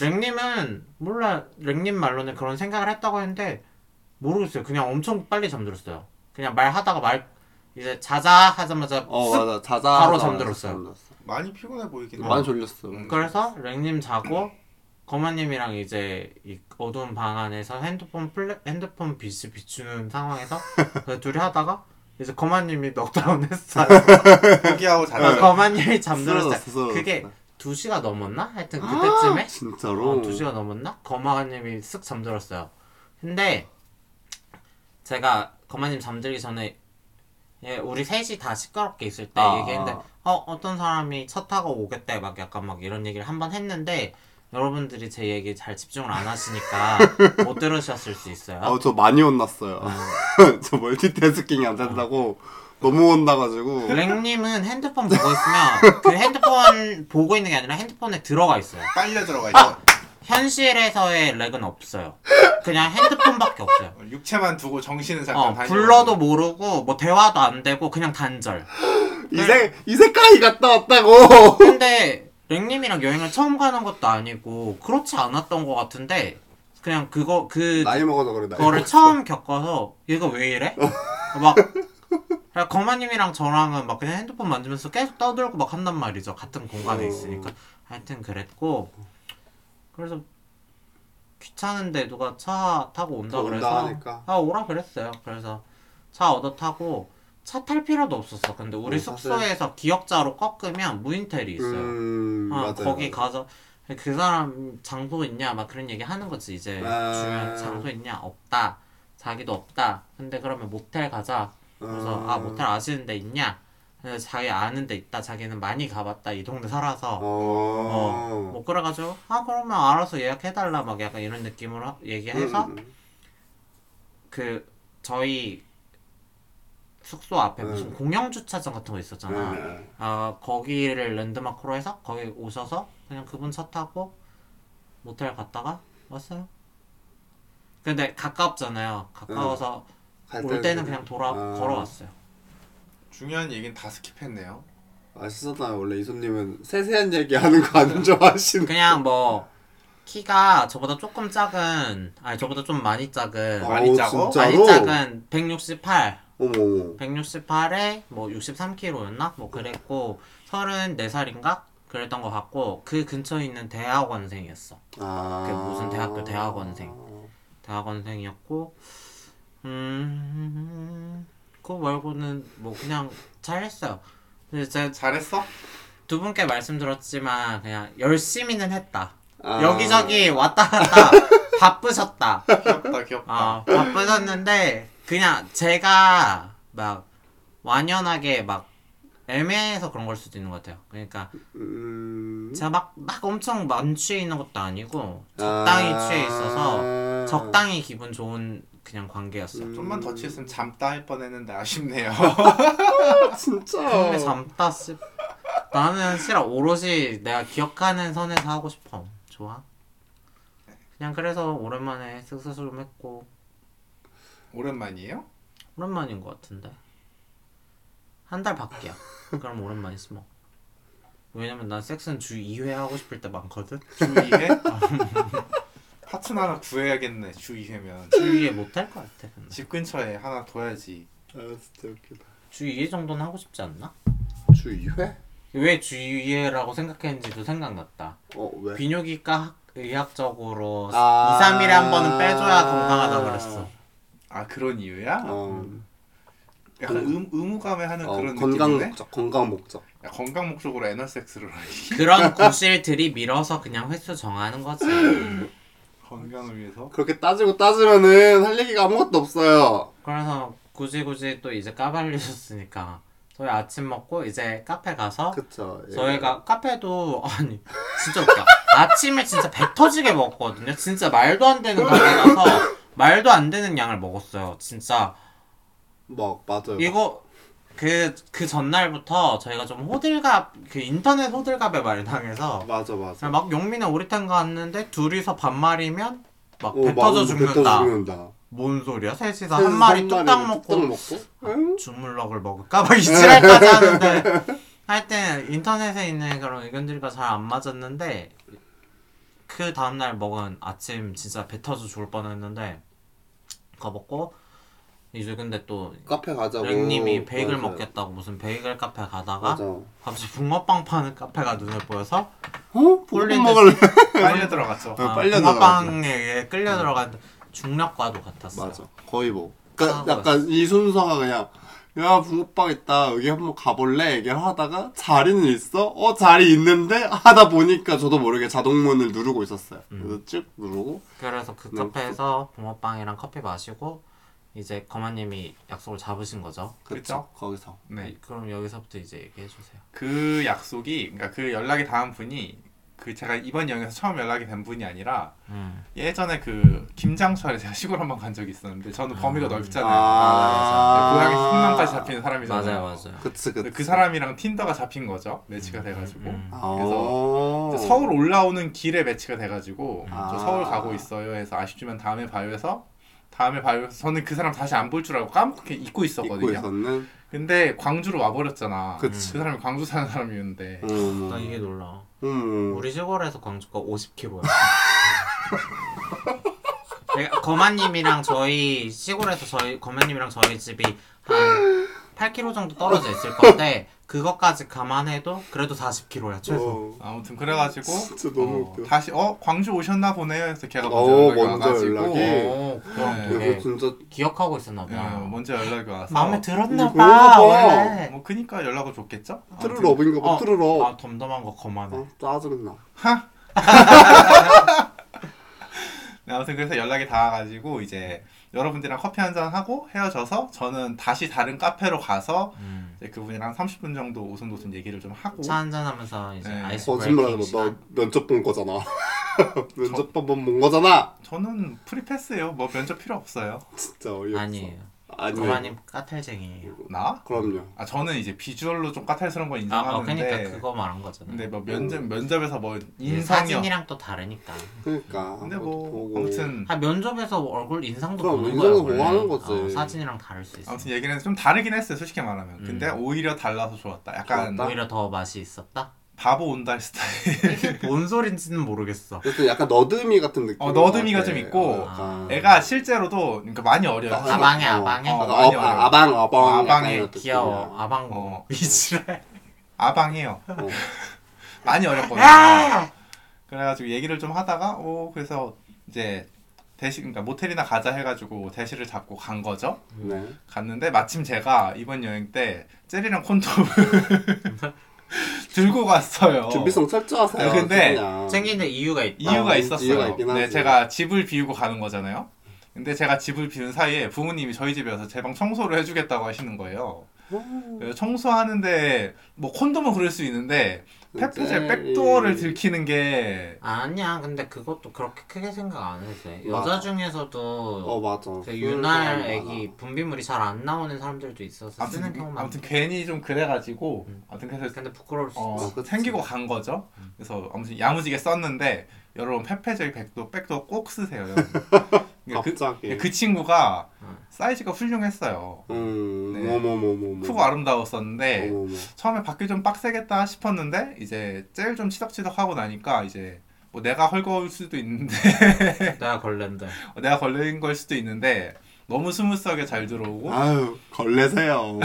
랭님은 몰라 랭님 말로는 그런 생각을 했다고 했는데 모르겠어요. 그냥 엄청 빨리 잠들었어요. 그냥 말하다가 말 이제 자자 하자마자 어쓱 맞아 자자. 바로 하자, 잠들었어요. 잠들었어. 많이 피곤해 보이긴 해. 많이 졸렸어. 음. 그래서 랭님 자고 거마님이랑 이제 이 어두운 방 안에서 핸드폰 플래 핸드폰 빛이 비추는 상황에서 [LAUGHS] 그 둘이 하다가 이제 거마님이 넉다운 했어요. [LAUGHS] 포기하고 자자. 거마님이 잠들었어요. 쓰러졌어. 그게 2시가 넘었나? 하여튼 그때쯤에 진짜로. 어, 2시가 넘었나? 거마님이 쓱 잠들었어요. 근데 제가 거마님 잠들기 전에 예, 우리 셋이 다 시끄럽게 있을 때 아. 얘기했는데 어 어떤 사람이 차 타고 오겠대 막 약간 막 이런 얘기를 한 번 했는데 여러분들이 제 얘기 잘 집중을 안 하시니까 [LAUGHS] 못 들으셨을 수 있어요. 어 저 많이 혼났어요. 어. [LAUGHS] 저 멀티태스킹이 안 된다고 너무 혼나가지고. 랭님은 핸드폰 보고 있으면 그 핸드폰 보고 있는 게 아니라 핸드폰에 들어가 있어요. 빨려 들어가 있어. 현실에서의 렉은 없어요. 그냥 핸드폰밖에 없어요. 육체만 두고 정신은 잠깐 어, 다니고. 불러도 모르고 뭐 대화도 안 되고 그냥 단절. [GASPS] 이세 이세까지 갔다 왔다고. 근데 랭님이랑 여행을 처음 가는 것도 아니고 그렇지 않았던 것 같은데 그냥 그거 그 나이 먹어서 그래 나이. 그거를 먹어서. 처음 겪어서 얘가 왜 이래? [LAUGHS] 막 그냥 거마님이랑 저랑은 막 그냥 핸드폰 만지면서 계속 떠들고 막 한단 말이죠. 같은 공간에 어. 있으니까 하여튼 그랬고 그래서 귀찮은데 누가 차 타고 온다 그래서 하니까. 아 오라 그랬어요. 그래서 차 얻어 타고 차 탈 필요도 없었어. 근데 우리 어, 사실- 숙소에서 기억자로 꺾으면 무인텔이 있어요. 음 어, 맞아요. 거기 가서 그 사람 장소 있냐 막 그런 얘기 하는 거지 이제 아. 주변 장소 있냐 없다 자기도 없다 근데 그러면 모텔 가자 그래서 음. 아 모텔 아시는 데 있냐 자기 아는 데 있다 자기는 많이 가봤다 이 동네 살아서 어. 뭐 그래가지고 아 그러면 알아서 예약해달라 막 약간 이런 느낌으로 하- 얘기해서 음. 그 저희 숙소 앞에 음. 무슨 공영 주차장 같은 거 있었잖아 네. 아 거기를 랜드마크로 해서 거기 오셔서 그냥 그분 차 타고 모텔 갔다가 왔어요. 근데 가깝잖아요. 가까워서 갈 올 때는 그냥 돌아 아. 걸어왔어요. 중요한 얘기는 다 스킵했네요. 아시잖아요. 원래 이소님은 세세한 얘기 하는 거 안 좋아하시는. 그냥 뭐 키가 저보다 조금 작은 아니 저보다 좀 많이 작은 많이? 진짜로? 많이 작은 168 어머 어머. 168에 뭐 63kg였나 뭐 그랬고 34살인가 그랬던 것 같고 그 근처에 있는 대학원생이었어. 아. 그 무슨 대학교 대학원생. 대학원생이었고 음 그거 말고는 뭐 그냥 잘했어요. 근데 제가 잘했어? 두 분께 말씀드렸지만 그냥 열심히는 했다. 아. 여기저기 왔다 갔다 [LAUGHS] 바쁘셨다. 귀엽다 귀엽다. 아 바쁘셨는데 그냥 제가 막 완연하게 막 애매해서 그런 걸 수도 있는 것 같아요. 그러니까 음. 제가 막, 막 엄청 만취해 있는 것도 아니고 적당히 아. 취해 있어서 적당히 기분 좋은 그냥 관계였어요. 음. 좀만 더 취했으면 잠따 할 뻔했는데 아쉽네요. [LAUGHS] 진짜. 근데 잠다 씨 나는 싫어 오롯이 내가 기억하는 선에서 하고 싶어 좋아 그냥 그래서 오랜만에 쓱쓱 좀 했고 오랜만이에요? 오랜만인 것 같은데 한 달 밖이야 그럼 오랜만이지 뭐 왜냐면 난 섹스는 주 2회 하고 싶을 때 많거든 주 2회? [LAUGHS] 파트너 하나 구해야겠네 주 2회면 주 2회 못할 것 같아 근데 집 근처에 하나 둬야지 아 진짜 웃기다. 주 2회 정도는 하고 싶지 않나? 주 2회? 왜 주 2회라고 생각했는지도 생각났다 어 왜? 비뇨기과 학- 의학적으로 아. 2, 3일에 한 번은 빼줘야 건강하다 그랬어 아 그런 이유야? 어. 약간 음, 의무감에 하는 어, 그런 건강 느낌인데 목적, 건강 목적. 야, 건강 목적으로 애널 섹스를 하기 그런 [LAUGHS] 구실들이 밀어서 그냥 횟수 정하는 거지. [LAUGHS] 건강을 위해서 그렇게 따지고 따지면은 할 얘기가 아무것도 없어요. 그래서 굳이 굳이 또 이제 까발리셨으니까 저희 아침 먹고 이제 카페 가서 그쵸. 예. 저희가 카페도 [LAUGHS] 아니 진짜 웃겨 아침에 진짜 배 터지게 먹었거든요 진짜 말도 안 되는 가게 가서 말도 안 되는 양을 먹었어요 진짜 뭐 맞아요. 이거 그 그 전날부터 저희가 좀 호들갑 그 인터넷 호들갑에 많이 당해서 맞아 맞아. 막 용민에 오리탕 갔는데 둘이서 반말이면 막 어, 배막 터져 배 죽는다. 뭔 소리야 셋이서 한 마리 뚝딱 먹고 뚝딱 먹고. 응? 주물럭을 먹을까 막 이지랄까지 하는데 하여튼 인터넷에 있는 그런 의견들과 잘 안 맞았는데 그 다음날 먹은 아침 진짜 배 터져 죽을 뻔했는데 먹고 이제 근데 또 카페 가자고. 랭님이 베이글 맞아요. 먹겠다고 무슨 베이글 카페 가다가 맞아. 갑자기 붕어빵 파는 카페가 눈에 보여서 어? 볶음 먹을래? 빨려 들어갔죠 어, 아, 빨려 붕어빵에 끌려 들어간 중력과도 같았어요. 맞아. 거의 뭐. 그러니까 아, 약간 이 순서가 그냥 야 붕어빵 있다. 여기 한번 가볼래? 얘기를 하다가 자리는 있어? 어 자리 있는데? 하다 보니까 저도 모르게 자동문을 누르고 있었어요. 음. 그래서 쭉 누르고. 그래서 그 네, 카페에서 붕어빵이랑 커피 마시고 이제 거마님이 약속을 잡으신 거죠. 그쵸? 거기서. 네. 그럼 여기서부터 이제 얘기해 주세요. 그 약속이 그러니까 그 연락이 닿은 분이 그 제가 이번 여행에서 처음 연락이 된 분이 아니라 음. 예전에 그 김장철에 제가 시골 한번 간 적이 있었는데 저는 범위가 넓잖아요. 아, 고양이 풍랑까지 잡히는 사람이잖아요. 맞아요, 맞아요. 그치 그치 그 사람이랑 틴더가 잡힌 거죠. 매치가 돼가지고 음. 아. 이제 서울 올라오는 길에 매치가 돼가지고 아. 저 서울 가고 있어요 해서 아쉽지만 다음에 봐요 해서 다음에 봐요 해서 저는 그 사람 다시 안 볼 줄 알고 까먹게 잊고 있었거든요. 입고 있었는 근데 광주로 와버렸잖아. 그치. 그 사람이 광주 사는 사람이었는데 음. 나 이게 놀라. 음. 우리 시골에서 광주가 50km야. [LAUGHS] 거마님이랑 저희 시골에서 저희 거마님이랑 저희 집이 한 8km 정도 떨어져 있을 건데 그것까지 감안해도 그래도 40km야 최소. 어. 아무튼 그래가지고 진짜 너무 어, 웃겨. 다시 어 광주 오셨나 보네요 해서 걔가 먼저 어, 연락이 먼저 와가지고 연락이. 오, 그럼 네. 되게 진짜 기억하고 있었나 예, 봐. 먼저 연락이 와서 마음에 들었나 이거 봐. 봐. 원래. 뭐 그니까 연락을 줬겠죠? 트르럽인가 봐 어. 트르럽 아 덤덤한 거 거만해. 어, 짜증나 [LAUGHS] 네, 아무튼 그래서 연락이 닿아가지고 이제 여러분들이랑 커피 한 잔 하고 헤어져서 저는 다시 다른 카페로 가서 음. 이제 그분이랑 30분 정도 오순도순 얘기를 좀 하고 차 한잔 하면서 이제 네. ice 거짓말하지 breaking 시간. 면접 본 거잖아. [LAUGHS] 면접 한번 본 거잖아. 저는 free pass예요. 뭐 면접 필요 없어요. 진짜 어이없어. 아니에요. 아니. 거마님 까탈쟁이에요. 나? 그럼요. 아 저는 이제 비주얼로 좀 까탈스러운 건 아, 어, 인정하는데 그러니까 그거 말한 거잖아. 근데 뭐 면접 면접에서 뭐 인성이 인성이요. 사진이랑 또 다르니까. 그러니까. 근데 그것도 뭐 보고. 아무튼 아 면접에서 얼굴 인상도 그럼 보는 인상도 거야. 보고 원래. 하는 거지. 어, 사진이랑 다를 수 있어. 아무튼 얘기는 좀 다르긴 했어요. 솔직히 말하면. 음. 근데 오히려 달라서 좋았다. 약간 좋았다? 오히려 더 맛이 있었다. 바보 온달 스타일. [LAUGHS] 뭔 소린지는 모르겠어. 그래서 약간 너드미 같은 느낌. 어, 너드미가 좀 있고, 아. 애가 실제로도 그러니까 많이 어려요. 아, 아방해 어. 아방해. 어, 아, 많이 어. 아, 아방 아방 약간 이런 귀여워. 아방고. 어. 이지랄. [LAUGHS] 아방해요. 어. [LAUGHS] 많이 어렵거든요. 아! 그래가지고 얘기를 좀 하다가 오 그래서 이제 대시 그러니까 모텔이나 가자 해가지고 대시를 잡고 간 거죠. 네. 갔는데 마침 제가 이번 여행 때 젤이랑 콘돔을 [LAUGHS] 들고 갔어요. 준비성 철저하세요. 아, 근데 그냥. 생기는 이유가 있다. 이유가 아, 있었어요. 이유가 있긴 네, 하지. 제가 집을 비우고 가는 거잖아요. 근데 제가 집을 비운 사이에 부모님이 저희 집에 와서 제 방 청소를 해주겠다고 하시는 거예요. 그래서 청소하는데 뭐 콘돔은 그럴 수 있는데 페프젤 젤이- 백도어를 들키는 게 아니야. 근데 그것도 그렇게 크게 생각 안 해도 돼. 맞아. 여자 중에서도 어 맞아. 그 사람 애기 분비물이 잘 안 나오는 사람들도 있어서 쓰는 아무튼, 경우가 아무튼 괜히 좀 그래가지고 음. 아무튼 그래서 근데 부끄러울 수 어, 그치. 생기고 간 거죠. 그래서 아무튼 야무지게 썼는데 여러분 페페젤 백도 백도 꼭 쓰세요. 여러분. [LAUGHS] 그러니까 그, 갑자기. 그 친구가 음. 사이즈가 훌륭했어요. 음. 네. 어머머머머. 크고 아름다웠었는데 어머머. 처음에 받기 좀 빡세겠다 싶었는데 이제 젤좀 치덕치덕 하고 나니까 이제 뭐 내가 헐거울 수도 있는데 내가 걸렌데. [LAUGHS] 내가 걸린 걸 수도 있는데 너무 smooth하게 잘 들어오고 아유 걸레세요.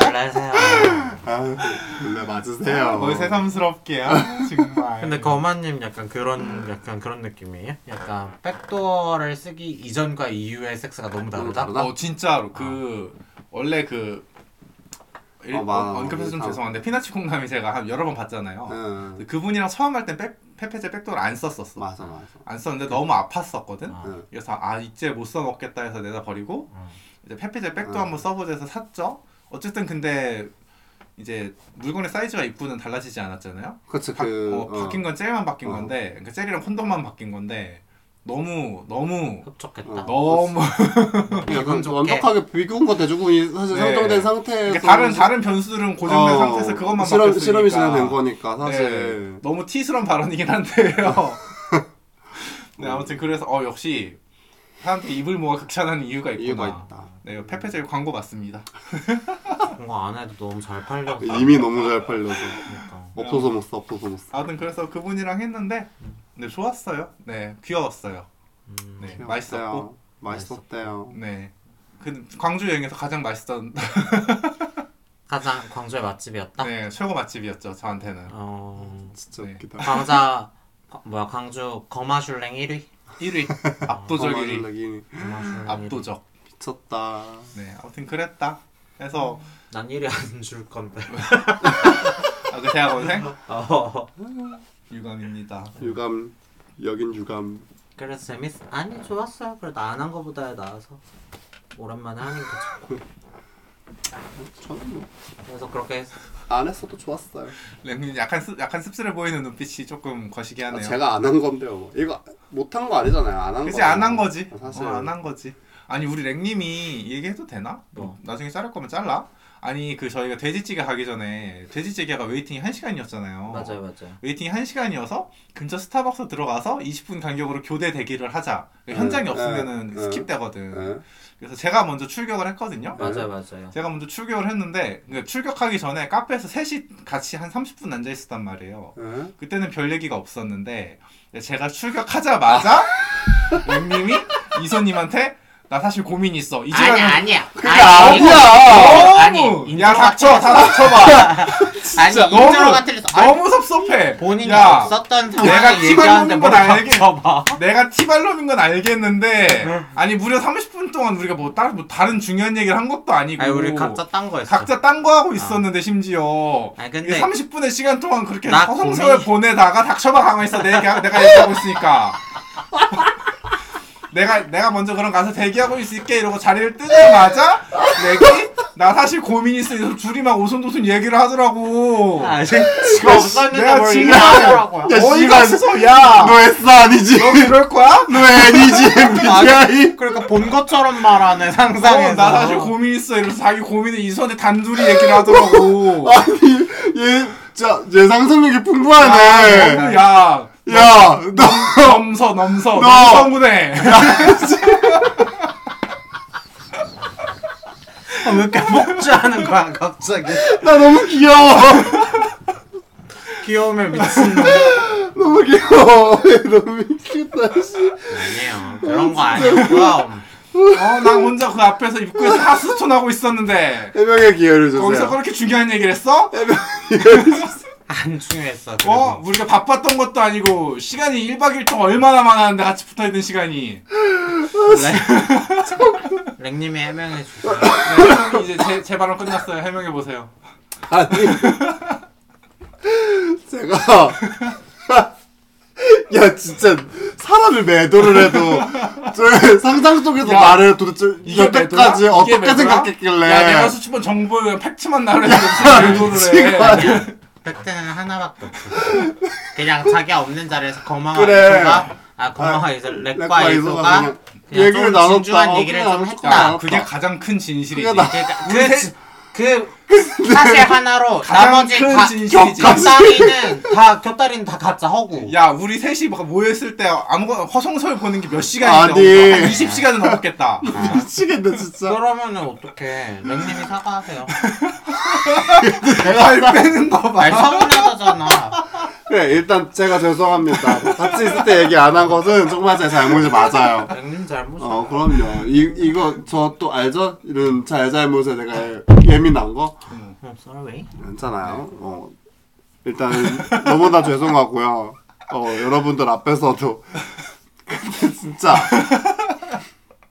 걸레세요. [LAUGHS] 아유 걸레 맞으세요. 뭘 새삼스럽게 아, 정말 근데 거마님 약간 그런 약간 그런 느낌이에요? 약간 backdoor를 쓰기 이전과 이후의 섹스가 너무 다르다. 다르다? 어 진짜로 그 원래 그 일- 어. 언급해서 좀 어. 죄송한데 피나치 콩남이 제가 한 여러 번 봤잖아요. 응. 그분이랑 처음 할 땐 페페제 백도를 안 썼었어. 맞아 맞아. 안 썼는데 너무 아팠었거든. 어. 응. 그래서 아 이제 못 써먹겠다 해서 내다 버리고 어. 이제 페페제 백도 음. 한번 써보자 해서 샀죠. 어쨌든 근데 이제 물건의 사이즈가 입구는 달라지지 않았잖아요. 그치 바, 그 어, 바뀐 건 젤만 바뀐 어. 건데 그 젤이랑 콘돔만 바뀐 건데 너무 너무 흡족했다. 어. 너무 [LAUGHS] 약간 좋게. 완벽하게 비교과 대조군이 사실 네. 설정된 상태에서 이게 다른 다른 변수들은 고정된 어, 상태에서 그것만 실험 바뀌었으니까 실험이 진행된 거니까 사실 네, 너무 티스러운 발언이긴 한데요. 네 아무튼 그래서 어 역시 사람들이 입을 모아 극찬하는 이유가 있구나. 이유가 있다. 네 페페젤 광고 맞습니다. [LAUGHS] 뭔가 안 해도 너무 잘 팔려서. 이미 너무 잘 팔려서 그러니까. 없어서 못 써, 없어서 못 써. 아무튼 그래서 그분이랑 했는데 네 좋았어요. 네 귀여웠어요. 음, 네. 맛있었고 맛있었대요. 네. 그 광주 여행에서 가장 맛있던 [LAUGHS] 가장 광주의 맛집이었다. 네 최고 맛집이었죠 저한테는 어, 진짜 네. 웃기다. 광자 거- 뭐야 광주 거마슐랭 1위. 1위 압도적 1위 거마줄레기 거마슐랭 1위. 압도적 미쳤다. 네 아무튼 그랬다 그래서 난 1위 안 줄 건데. [LAUGHS] 아 그 대학원생 [LAUGHS] 어. 유감입니다 유감 여긴 유감. 그래서 재밌. 아니 좋았어요. 그래도 안 한 거보다 나아서 오랜만에 하니까 좋고. [LAUGHS] 저는 뭐 그래서 그렇게 안 했어도 좋았어요. 랭님 약간 습, 약간 씁쓸해 보이는 눈빛이 조금 거시기 아, 하네요 제가 안 한 건데요. 뭐. 이거 못한 거 아니잖아요. 안한 거. 그치 안 한 거지 사실 어, 안 한 거지 아니 우리 랭님이 얘기해도 되나? 뭐? 나중에 자를 거면 잘라 아니 그 저희가 돼지찌개 가기 전에 돼지찌개가 waiting이 1시간이었잖아요 맞아요 맞아요. waiting이 1시간이어서 근처 스타벅스 들어가서 20분 간격으로 교대 대기를 하자 그러니까 현장이 네, 없으면은 네, skip되거든 네. 그래서 제가 먼저 출격을 했거든요 맞아요 맞아요. 제가 먼저 출격을 했는데 그러니까 출격하기 전에 카페에서 셋이 같이 한 30분 앉아 있었단 말이에요 네. 그때는 별 얘기가 없었는데 제가 출격하자마자 [LAUGHS] 랭님이 이소님한테 나 사실 고민 있어. 이 아니 시간은 아니야. 그게 아니, 아니야. 너무 아니, 야. intro가 닥쳐. 다 틀렸어. 닥쳐봐. [LAUGHS] 아니 너무- 인트로가 틀렸어. 아니, 너무 섭섭해. 본인이 야 없었던 내가 상황을 티발로는 얘기하는데 건뭘 알겠- 봐. 내가 티발롬인 건 알겠는데 아니 무려 30분 동안 우리가 뭐 다른 뭐 다른 중요한 얘기를 한 것도 아니고. 아니 우리 각자 딴 거였어. 각자 딴 거 하고 있었는데 심지어. 아니, 이게 근데 30분의 시간 동안 그렇게 나 허송세월 고민이- 보내다가 닥쳐봐 가만히 있어 내 얘기, 내가 얘기하고 있으니까 [LAUGHS] 내가 내가 먼저 그럼 가서 대기하고 있을게 이러고 자리를 뜨자마자 내기 나 사실 고민이 있어 둘이 막 오손도손 얘기를 하더라고 아, 지가 없었는데 내가 뭘 지금 얘기하더라고요. 야, 어이가 씨발. 없어서 야 너 S 아니지? 너 그럴 거야? 너 N이지 MBTI? 그러니까 본 것처럼 말하네 어, 상상해서. 나 사실 고민 있어 이러면서 자기 고민을 이선에 단둘이 얘기를 하더라고 [LAUGHS] 아니 얘 진짜 얘 상상력이 야, 풍부하네. 야 야, 너 넘서 넘서 너. 넘서문해 아, 왜 이렇게 복주하는 거야 갑자기. 나 너무 귀여워. 귀여우면 미친놈. 너무 귀여워. 얘 너무 미치겠다. 씨. 아니에요. 그런 거 아니었고요. 어나 혼자 그 앞에서 입구에서 하스톤 하고 있었는데 해명의 기회를 주세요. 거기서 그렇게 중요한 얘기를 했어? 안 중요했어. 어? 우리가 바빴던 것도 아니고 시간이 1박 2일 동안 얼마나 많았는데 같이 붙어있는 시간이 랭... [LAUGHS] 랭님이 해명해 주세요. 네, 이제 제, 제 발언 끝났어요 해명해보세요 아니 [LAUGHS] 제가 [LAUGHS] 야 진짜 사람을 매도를 해도 저 상상 속에서 야, 말을 도대체 이게 여태까지 어떻게 매도야? 생각했길래 야 내가 수치본 정보 팩트만 무슨 매도를 해 팩트는 하나밖에 없어. 그냥 자기가 없는 자리에서 거마와 그래. 이소가 아 거마와 이소 렉과 렉과 이소가 이소가 그냥 그냥 얘기를 좀 나눴다. 진중한 어, 얘기를 그냥 좀 나눴다. 했다. 야 그게 가장 큰 진실이지 그게 나- 그러니까 그, 셋- 그 사실 하나로 가장 나머지 큰 가, 진실이지. 곁다리는 다 곁다리는 다 가짜 허구. 야 우리 셋이 막 모였을 때 아무거나 허송설 보는 게 몇 시간인데 아니. 한 20시간은 넘었겠다 [LAUGHS] 미치겠네 진짜 그러면은 어떡해. 랭님이 사과하세요. [LAUGHS] 발 빼는 말 거봐 서운하다잖아. 그래 일단 제가 죄송합니다 같이 있을 때 얘기 안 한 것은 정말 제 잘못이 맞아요 랭님 잘못이야. 어 그럼요 이, 이거 저 또 알죠? 이런 잘잘못에 내가 예민한 거 어, sorry. 괜찮아요. 어. 일단 너무나 죄송하고요. 어 여러분들 앞에서도 근데 [LAUGHS] 진짜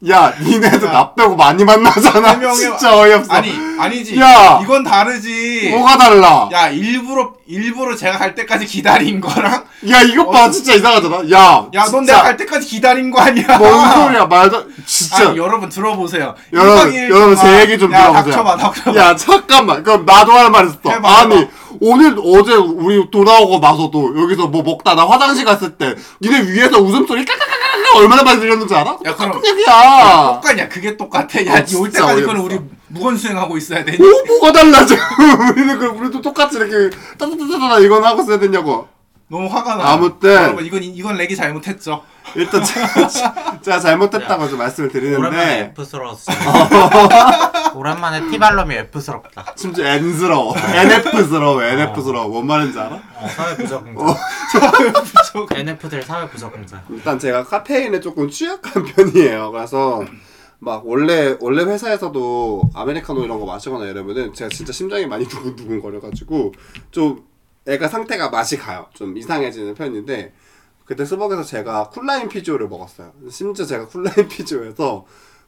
야 니네도 나 빼고 많이 만나잖아 세 명이- 진짜 어이없어 아니 아니지. 야! 이건 다르지. 뭐가 달라 야 일부러 일부러 제가 갈 때까지 기다린 거랑 야 이것 봐 진짜 이상하잖아 야 야 넌 내가 갈 때까지 기다린 거 아니야. 뭔 소리야 말도 진짜 아니, 여러분 들어보세요. 여러분, 1박 2일 여러분, 제 얘기 좀 야, 들어보세요. 닥쳐봐, 닥쳐봐. 야 잠깐만 그럼 나도 할 말 있어 해봐, 아니 해봐. 오늘 어제 우리 돌아오고 나서도 여기서 뭐 먹다 나 화장실 갔을 때 니네 위에서 웃음소리 까까까 까 얼마나 많이 들렸는지 알아? 야, 그럼- 똑같은 얘기야 똑같냐? 그게 똑같아. 어, 야, 니올 진짜 때까지 어이없어. 우리 무건 수행하고 있어야 되니? 뭐 뭐가 달라져 [LAUGHS] 우리는 그 우리도 똑같이 이렇게 따따따따 이건 하고 써야 되냐고 너무 화가 나. 아무튼. 여러분 이건 이건 렉이 잘못했죠. 일단 제가, 제가 잘못했다고 좀 말씀을 오랜만에 드리는데 F스러웠어. [LAUGHS] 오랜만에 티발롬이 F스럽다. 심지어 N스러워 NF스러워 NF스러워 뭔 말인지 알아? 어, 사회 부적응자. NF들 사회 부적응자. 일단 제가 카페인에 조금 취약한 편이에요. 그래서 막 원래 원래 회사에서도 아메리카노 이런 거 마시거나 이러면은 제가 진짜 심장이 많이 두근두근 거려가지고 좀 애가 상태가 맛이 가요. 좀 이상해지는 편인데 그때 스벅에서 제가 쿨라임 피지오를 먹었어요. 심지어 제가 쿨라임 [LAUGHS] 피지오에서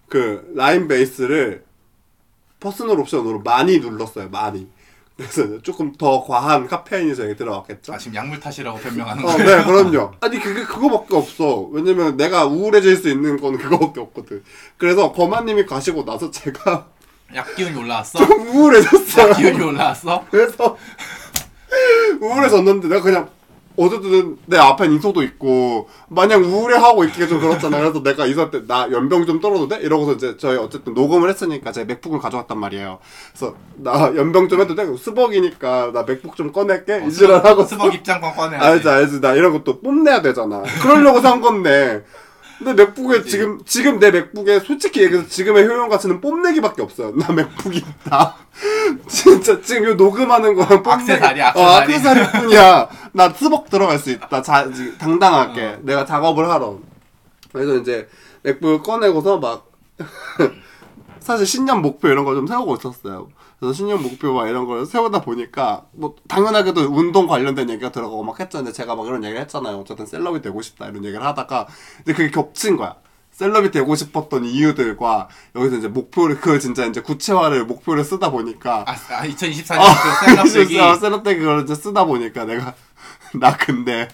그 lime base를 personal 옵션으로 많이 눌렀어요. 많이. 그래서 조금 더 과한 카페인이 저에게 들어갔겠죠. 아 지금 약물 탓이라고 변명하는 어, 거예요. 네, 그럼요. 아니, 그게 그거밖에 없어. 왜냐면 내가 우울해질 수 있는 건 그거밖에 없거든. 그래서 거마님이 가시고 나서 제가 약 기운이 올라왔어? 좀 우울해졌어요. 약 기운이 올라왔어? 그래서 우울해졌는데 내가 그냥 어쨌든 내 앞에 인소도 있고 마냥 우울해하고 있기가 좀 그렇잖아. 그래서 내가 이사 때나 연병 좀 떨어도 돼? 이러고서 이제 저희 어쨌든 녹음을 했으니까 제가 맥북을 가져갔단 말이에요. 그래서 나 연병 좀 해도 돼? 스벅이니까 나 맥북 좀 꺼낼게. 이지랄 하고 스벅 입장권 꺼내야지. 알지 알지 나 이런 것도 뽐내야 되잖아 그러려고 산 건데 근데 맥북에 지금 지금 내 맥북에 솔직히 얘기해서 지금의 효용 가치는 뽐내기밖에 없어요 나 맥북이 있다. [LAUGHS] 진짜 지금 요 녹음하는 거랑 뽐내기 어 액세서리. 액세서리 뿐이야. 나 스벅 들어갈 수 있다. 자, 지- 당당하게. 내가 작업을 하러. 그래서 이제 맥북을 꺼내고서 막 [LAUGHS] 사실 신년 목표 이런 거 좀 세우고 있었어요. 그래서 신년 목표 막 이런 걸 세우다 보니까 뭐 당연하게도 운동 관련된 얘기가 들어가고 막 했잖아요. 제가 막 이런 얘기를 했잖아요. 어쨌든 셀럽이 되고 싶다 이런 얘기를 하다가 이제 그게 겹친 거야. 셀럽이 되고 싶었던 이유들과 여기서 이제 목표를 그걸 진짜 이제 구체화를 목표를 쓰다 보니까 아, 아 2024년 그 [LAUGHS] 셀럽 얘기. 어, 셀럽 때 그걸 이제 쓰다 보니까 내가 [LAUGHS] 나 근데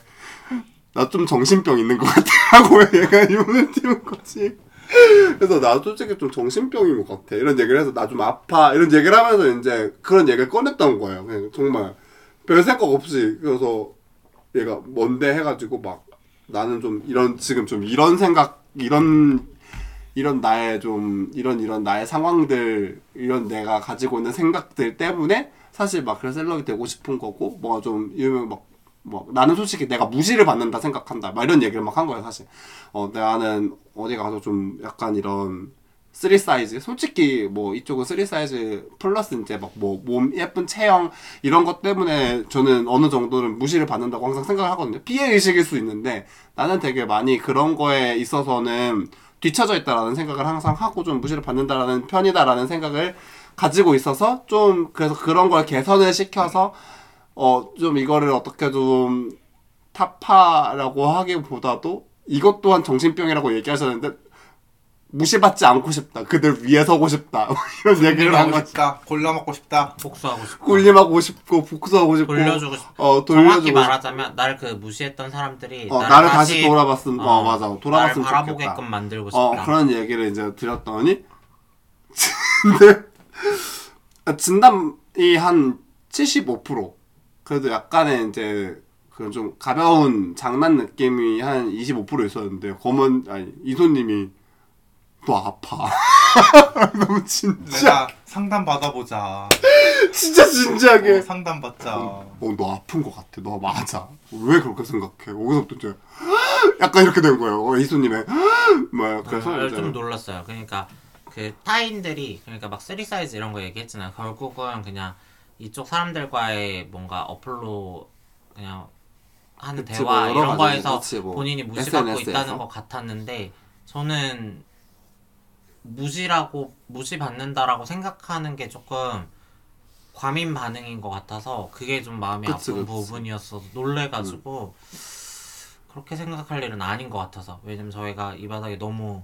나 좀 정신병 있는 것 같아 [LAUGHS] 하고 얘가 눈을 띄운 거지. [LAUGHS] 그래서 나 솔직히 좀 정신병인 것 같아. 이런 얘기를 해서 나 좀 아파. 이런 얘기를 하면서 이제 그런 얘기를 꺼냈던 거예요. 그냥 정말 별 생각 없이. 그래서 얘가 뭔데 해가지고 막 나는 좀 이런 지금 좀 이런 생각 이런 이런 나의 좀 이런 이런 나의 상황들 이런 내가 가지고 있는 생각들 때문에 사실 막 그래서 celeb이 되고 싶은 거고 뭐가 좀 이러면 막 뭐 나는 솔직히 내가 무시를 받는다 생각한다. 막 이런 얘기를 막 한 거예요 사실. 어 나는 어디 가서 좀 약간 이런 3 사이즈 솔직히 뭐 이쪽은 3 사이즈 플러스 이제 막 뭐 몸 예쁜 체형 이런 것 때문에 저는 어느 정도는 무시를 받는다고 항상 생각을 하거든요. 피해 의식일 수 있는데 나는 되게 많이 그런 거에 있어서는 뒤쳐져 있다라는 생각을 항상 하고 좀 무시를 받는다라는 편이다라는 생각을 가지고 있어서 좀 그래서 그런 걸 개선을 시켜서 어 좀 이거를 어떻게 좀 타파라고 하기보다도 이것 또한 정신병이라고 얘기하셨는데 무시받지 않고 싶다. 그들 위에 서고 싶다. [LAUGHS] 이런 얘기를 한 거지. 싶다. 골라 먹고 싶다. 복수하고 싶고. 꿀림하고 싶고 복수하고 싶고 돌려주고 싶고. 어 정확히 돌려주고 싶고 말하자면 나를 그 무시했던 사람들이 어, 나를 다시 돌아봤음 어, 어, 맞아 나를 돌아봤으면 바라보게끔 좋겠다. 만들고 싶다. 어 그런 얘기를 이제 드렸더니 [LAUGHS] 근데 진담이 한 75% 그래도 약간의 이제 그런 좀 가벼운 장난 느낌이 한 25% 있었는데 검은 아니 이소님이 너 아파 [LAUGHS] 너무 진짜 상담 받아보자. [LAUGHS] 진짜 진지하게 어, 상담 받자. 어 너 아픈 것 같아 너 맞아 왜 그렇게 생각해 거기서부터 이제 [GASPS] 약간 이렇게 된 거예요 어, 이소님의 뭐 [GASPS] 그래서 어, 이제 좀 놀랐어요. 그러니까 그 타인들이 그러니까 막3 사이즈 이런 거 얘기했잖아요. 결국은 그냥 이쪽 사람들과의 뭔가 어플로 그냥 하는 그치, 대화 뭐 이런 거에서 그치, 뭐 본인이 무시받고 SNS 에서. 있다는 것 같았는데 저는 무시라고 무시받는다라고 생각하는 게 조금 과민 반응인 것 같아서 그게 좀 마음이 그치, 아픈 그치. 부분이었어서 놀래가지고 그렇게 생각할 일은 아닌 것 같아서 왜냐면 저희가 이 바닥에 너무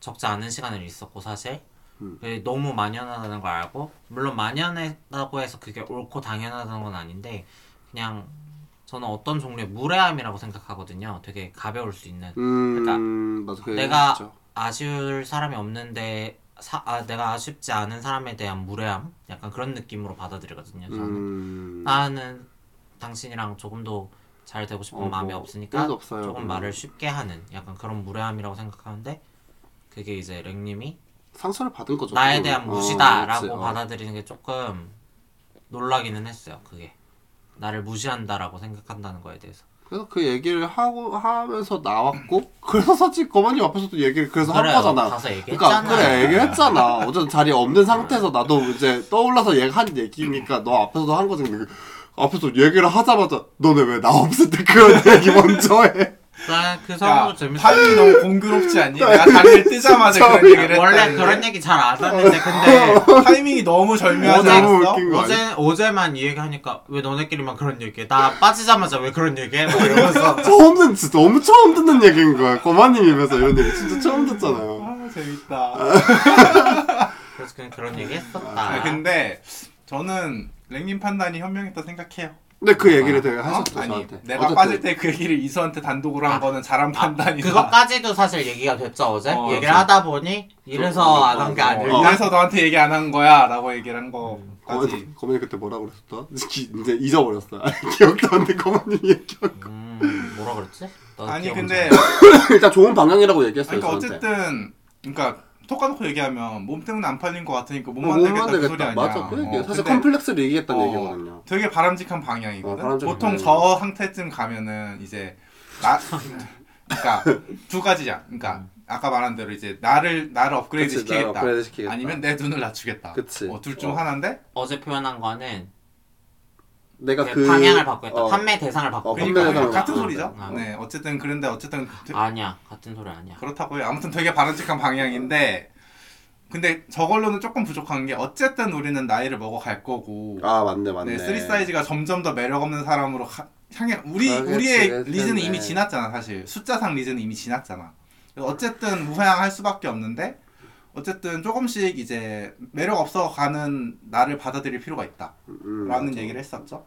적지 않은 시간을 있었고 사실 음. 그게 너무 만연하다는 걸 알고 물론 만연하다고 해서 그게 옳고 당연하다는 건 아닌데 그냥 저는 어떤 종류의 무례함이라고 생각하거든요. 되게 가벼울 수 있는 음, 그러니까. 그 내가 얘기했죠. 아쉬울 사람이 없는데 사, 아, 내가 아쉽지 않은 사람에 대한 무례함 약간 그런 느낌으로 받아들이거든요. 저는 음, 나는 당신이랑 조금 더잘 되고 싶은 어, 마음이 뭐, 없으니까. 조금 음. 말을 쉽게 하는 약간 그런 무례함이라고 생각하는데 그게 이제 랭님이 상처를 받은 거죠. 나에 그거는. 대한 어, 무시다라고 그렇지. 어. 받아들이는 게 조금 놀라기는 했어요. 그게 나를 무시한다라고 생각한다는 거에 대해서. 그래서 그 얘기를 하고 하면서 나왔고 [LAUGHS] 그래서 사실 거만님 앞에서도 얘기를 그래서 한 그래요. 거잖아. 가서 얘기했잖아. 그러니까 그래 얘기했잖아. 어쨌든 자리에 없는 상태에서 나도 이제 떠올라서 얘기한 얘기니까 너 앞에서도 한 거지. 그 앞에서 얘기를 하자마자 너네 왜 나 없을 때 그런 얘기 먼저 해? 난그 야, 상황도 재밌어. 타이밍이 너무 공교롭지 않니? 내가 다리를 뜨자마자 그런 얘기를 원래 했다는데 그런 얘기 잘 안 하는데 근데 타이밍이 너무 절묘하지 어, 너무 않았어? 웃긴 거 아니야? 어제 어제만 이 얘기 하니까 왜 너네끼리만 그런 얘기해? 나 빠지자마자 왜 그런 얘기해? 막 이러면서 [LAUGHS] 처음 듣는 진짜 너무 처음 듣는 얘기인 거야. 거만님 입에서 이런 얘기 진짜 처음 듣잖아요. 아 재밌다. [LAUGHS] 그래서 그냥 그런 얘기 아, 했었다. 근데 저는 랭님 판단이 현명했다 생각해요. 근데 그 얘기를 되게 어? 하셨죠 아니 저한테. 내가 어쨌든. 빠질 때 그 얘기를 이수한테 단독으로 한 아, 거는 잘한 판단이다. 그것까지도 사실 얘기가 됐죠 어제. 어, 얘기를 그렇죠. 하다 보니 이래서 안 한게 어, 아닐까. 이래서 너한테 얘기 안 한 거야라고 얘기를 한 거까지. 거만님, 거만님 그때 뭐라고 그랬었다? 이제 잊어버렸어. 아니, 기억도 안 돼. 거만님 얘기. 음 뭐라 그랬지? 나도 아니 기억 안 근데 나. [LAUGHS] 일단 좋은 방향이라고 얘기했어요. 그러니까 저한테. 어쨌든 그러니까 톡 까놓고 얘기하면 몸 때문에 안 팔린 것 같으니까 못 만들겠다 그 소리. 아니야. 맞아. 그 얘기야. 어, 사실 근데 컴플렉스를 얘기했던 어, 얘기거든요. 되게 바람직한 방향이거든. 어, 바람직한 보통. 저 상태쯤 가면은 이제 나 그러니까 두 가지야. 그러니까 아까 말한 대로 이제 나를 나를 업그레이드 그치, 나를 시키겠다. 업그레이드 시키겠다. 아니면 내 눈을 낮추겠다. 그치. 어, 둘 중 어. 하나인데 어제 표현한 거는 내가 그그 방향을 바꾸겠다. 어, 판매 대상을 바꾸겠다. 어, 그러니까 판매 대상을 같은. 소리죠. 아. 네, 어쨌든 그런데 어쨌든 되- 아니야 같은 소리 아니야. 그렇다고요. 아무튼 되게 바람직한 방향인데 근데 저걸로는 조금 부족한 게 어쨌든 우리는 나이를 먹어갈 거고 아 맞네 맞네. 네, 3 사이즈가 점점 더 매력 없는 사람으로 가- 향해 우리 그렇겠지, 우리의 그럴 리즈는. 이미 지났잖아 사실 숫자상 리즈는 이미 지났잖아. 어쨌든 무회항할 수밖에 없는데 어쨌든 조금씩 이제 매력 없어 가는 나를 받아들일 필요가 있다라는 음. 얘기를 했었죠.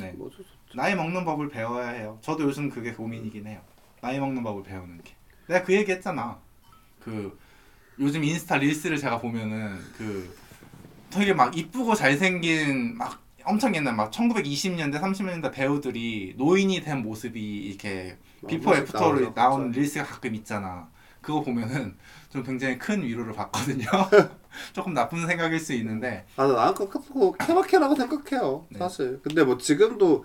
네. 뭐 저- 나이 먹는 법을 배워야 해요. 저도 요즘 그게 고민이긴 해요. 나이 먹는 법을 배우는 게. 내가 그 얘기 했잖아. 그 요즘 인스타 릴스를 제가 보면은 그 되게 막 이쁘고 잘생긴 막 엄청 옛날 막 1920년대 30년대 배우들이 노인이 된 모습이 이렇게 before after로 나오는. 릴스가 가끔 있잖아. 그거 보면은 좀 굉장히 큰 위로를 받거든요. [LAUGHS] 조금 나쁜 생각일 수 있는데 아, 나는 그거 케바케라고 생각해요. 네. 사실. 근데 뭐 지금도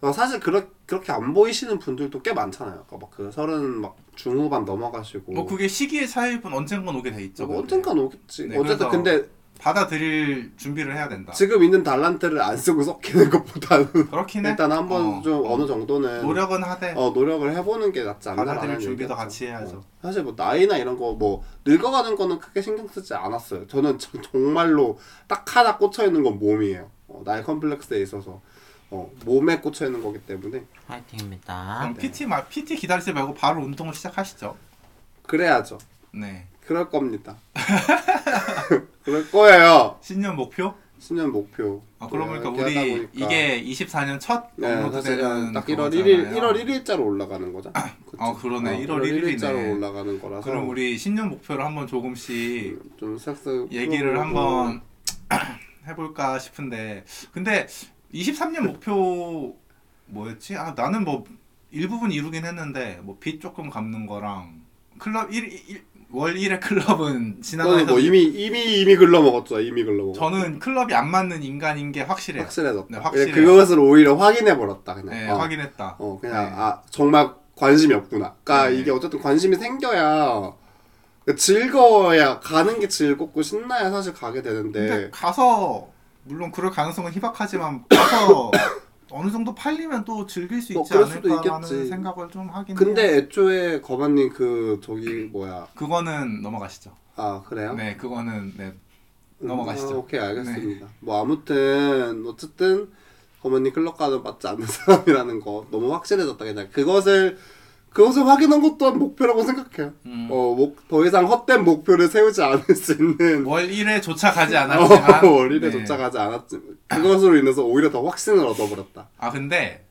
어, 사실 그렇, 그렇게 안 보이시는 분들도 꽤 많잖아요. 아까 막그 서른 막 중후반 넘어가시고. 뭐 그게 시기의 차이일 뿐 언젠간 오게 돼 있죠. 뭐. 언젠간 오겠지. 네, 어쨌든 근데 받아들일 준비를 해야 된다. 지금 있는 달란트를 안 쓰고 썩히는 것보다는 그렇긴 해. 일단 한번 어, 좀 어. 어느 정도는 노력은 하되 어, 노력을 해보는 게 낫지 않나 받아들일 준비도 같이 해야죠. 사실 뭐 나이나 이런 거 뭐 늙어가는 거는 크게 신경 쓰지 않았어요. 저는 정- 정말로 딱 하나 꽂혀 있는 건 몸이에요. 어, 나의 컴플렉스에 있어서 어, 몸에 꽂혀 있는 거기 때문에 파이팅입니다. 그럼 PT 말 PT 기다리지 말고 바로 운동을 시작하시죠. 그래야죠. 네. 그럴 겁니다. [LAUGHS] 그럴 거예요. 신년 목표? 신년 목표. 아, 그러고 보니까 네, 이렇게 하다 우리 보니까. 이게 24년 첫 네, 업로드 되는 딱 1월 그거잖아요. 1일 1월 1일자로 올라가는 거죠. 어, 그러네. 1월 1일자로 1일이네. 올라가는 거라서 그럼 우리 신년 목표를 한번 조금씩 좀 싹싹 얘기를. 한번 [CLEARS THROAT] 해볼까 싶은데 근데 23년 목표 뭐였지? 아 나는 뭐 일부분 이루긴 했는데 뭐 빚 조금 갚는 거랑 클럽 1, 월 1회 클럽은 지나가서 뭐 이미 이미 이미 글러 먹었죠. 이미 글러 먹었. 저는 클럽이 안 맞는 인간인 게 확실해요. 확실해졌다. 네, 그냥 확실해요. 그것을 오히려 확인해 버렸다. 그냥. 네, 어. 확인했다. 어 그냥 네. 아 정말 관심이 없구나. 그러니까 네. 이게 어쨌든 관심이 생겨야 그러니까 즐거워야 가는 게 즐겁고 신나야 사실 가게 되는데 가서 물론 그럴 가능성은 희박하지만 [COUGHS] 가서 어느 정도 팔리면 또 즐길 수 뭐 있지 그럴 수도 않을까라는 있겠지. 생각을 좀 하긴 근데 해요. 애초에 거반님 그 저기 뭐야 그거는 넘어가시죠. 아 그래요? 네, 그거는 네. 음, 넘어가시죠. 네. 아, 오케이 알겠습니다. 뭐 아무튼 어쨌든 거반님 클럽 가는 맞지 않는 [LAUGHS] 사람이라는 거 너무 확실해졌다 그냥 그것을 그것을 확인한 것 또한 목표라고 생각해요. 음. 어, 목, 더 이상 헛된 목표를 세우지 않을 수 있는 월 1에 조차가지 않았지만 어, [LAUGHS] 월일에 네. 도착하지 않았지만 그것으로 인해서 오히려 더 확신을 얻어버렸다. 아 근데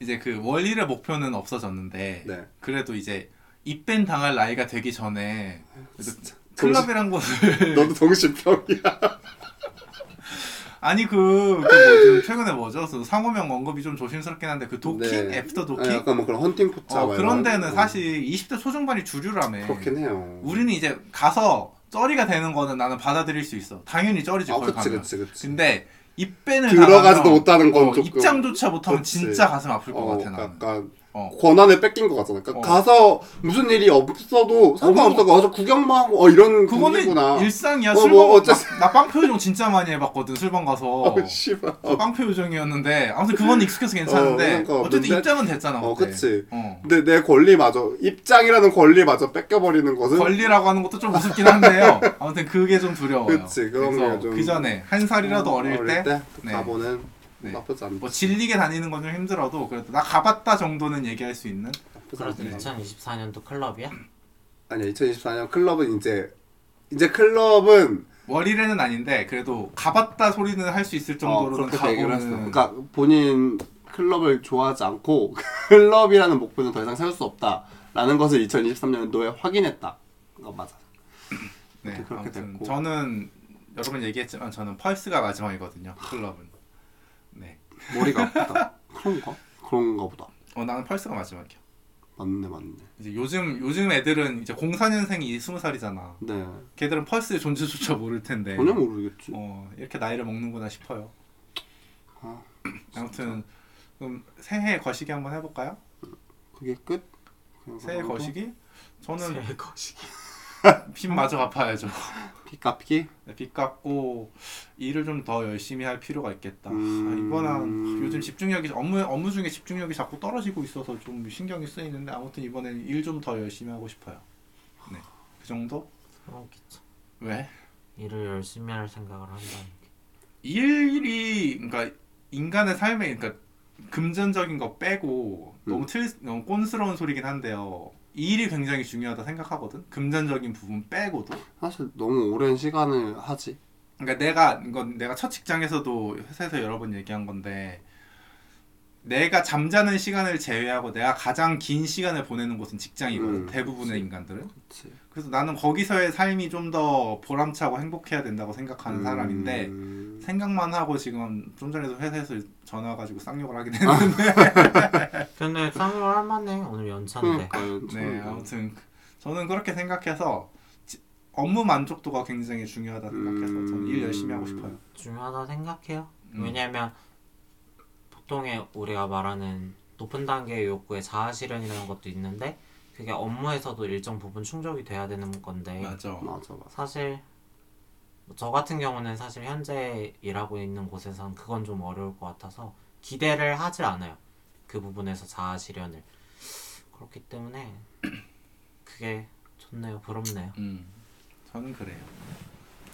이제 그 월 1의 목표는 없어졌는데 네. 그래도 이제 입밴 당할 나이가 되기 전에. 클럽이란 곳을 [LAUGHS] 너도 정신병이야. 아니 그, 그 뭐지 최근에 뭐죠? 그 상호명 언급이 좀 조심스럽긴 한데 그 도킹 네. 애프터 아, 도킹 약간 뭐 그런 헌팅 포차 어, 막 그런 이런 데는 거. 사실 20대 초중반이 주류라며. 그렇긴 해요. 우리는 이제 가서 쩌리가 되는 거는 나는 받아들일 수 있어. 당연히 쩌리지 아, 거기 그치, 가면. 그치, 그치. 근데 입밴을 들어가지도 당하면, 못하는 건 어, 조금- 입장조차 못하면 그치. 진짜 가슴 아플 것 어, 같아 나는. 약간 어. 권한을 뺏긴 것 같잖아. 그러니까 어. 가서 무슨 일이 없어도 상관없어. 가서 구경만 하고 어 이런 그거는 분위기구나. 일상이야. 어, 술방 뭐 어쨌든- 나, 나 빵표 요정 진짜 많이 해봤거든 술방 가서. 어, 씨발. 빵표 요정이었는데 아무튼 그건 익숙해서 괜찮은데 어, 그러니까 어, 쨌든 근데- 입장은 됐잖아. 어, 그때. 그치. 어. 근데 내 권리마저 입장이라는 권리마저 뺏겨버리는 것은 권리라고 하는 것도 좀 우습긴 한데요. [LAUGHS] 아무튼 그게 좀 두려워요. 그치, 그런 그래서 게 좀- 그 전에 한 살이라도 어릴, 때, 네. 가보는 네. 나쁘지 않다. 뭐 질리게 다니는 건 좀 힘들어도 그래도 나 가봤다 정도는 얘기할 수 있는. 그래서 네. 2024년도 클럽이야? 아니야 2024년 클럽은 이제 이제 클럽은 월일에는 아닌데 그래도 가봤다 소리는 할 수 있을 어, 정도로는 그렇게 얘기를 했어. 가보는. 그러니까 본인 클럽을 좋아하지 않고 [LAUGHS] 클럽이라는 목표는 더 이상 세울 수 없다라는 것을 2023년도에 확인했다. 어, 맞아. 네, 그렇게 아무튼 됐고. 저는 여러 번 얘기했지만 저는 펄스가 마지막이거든요. 클럽은. 네. 머리가 아프다. 그런가? 그런가 보다. 어 나는 펄스가 마지막이야. 맞네 맞네. 이제 요즘 요즘 애들은 이제 04년생이 20살이잖아. 네. 걔들은 펄스의 존재조차 모를 텐데. 전혀 모르겠지. 어 이렇게 나이를 먹는구나 싶어요. 아, 아무튼 그럼 새해 거시기 한번 해볼까요? 그게 끝? 새해 거시기? 저는 새 거시기. 빚 마저 갚아야죠. [LAUGHS] 피 갚기? 네, 빚 갚고 일을 좀 더 열심히 할 필요가 있겠다. 음. 아, 이번엔 요즘 집중력이 업무 업무 중에 집중력이 자꾸 떨어지고 있어서 좀 신경이 쓰이는데 아무튼 이번엔 일 좀 더 열심히 하고 싶어요. 네, 그 정도? 기차. 왜? 일을 열심히 할 생각을 한다는 게. 일이 그러니까 인간의 삶에 그러니까 금전적인 거 빼고 음. 너무 틀 너무 꼰스러운 소리긴 한데요. 이 일이 굉장히 중요하다 생각하거든. 금전적인 부분 빼고도. 사실 너무 오랜 시간을 하지. 그러니까 내가 이건 내가 첫 직장에서도 회사에서 여러 번 얘기한 건데 내가 잠자는 시간을 제외하고 내가 가장 긴 시간을 보내는 곳은 직장이거든. 음, 대부분의 그치. 인간들은. 그치. 그래서 나는 거기서의 삶이 좀 더 보람차고 행복해야 된다고 생각하는 사람인데 음, 생각만 하고 지금 좀 전에도 회사에서 전화 가지고 쌍욕을 하긴 했는데 [LAUGHS] 근데 쌍욕 할만해. 오늘 연차인데. 그러니까 네 아무튼 저는 그렇게 생각해서 지- 업무 만족도가 굉장히 중요하다 생각해서 저는 일 열심히 하고 싶어요. 중요하다 생각해요. 음. 왜냐면 보통의 우리가 말하는 높은 단계의 욕구의 자아 실현이라는 것도 있는데 그게 업무에서도 일정 부분 충족이 돼야 되는 건데 맞아. 맞아 맞아. 사실 뭐저 같은 경우는 사실 현재 일하고 있는 곳에선 그건 좀 어려울 것 같아서 기대를 하질 않아요. 그 부분에서 자아 실현을 그렇기 때문에 그게 좋네요. 부럽네요. 음 저는 그래요.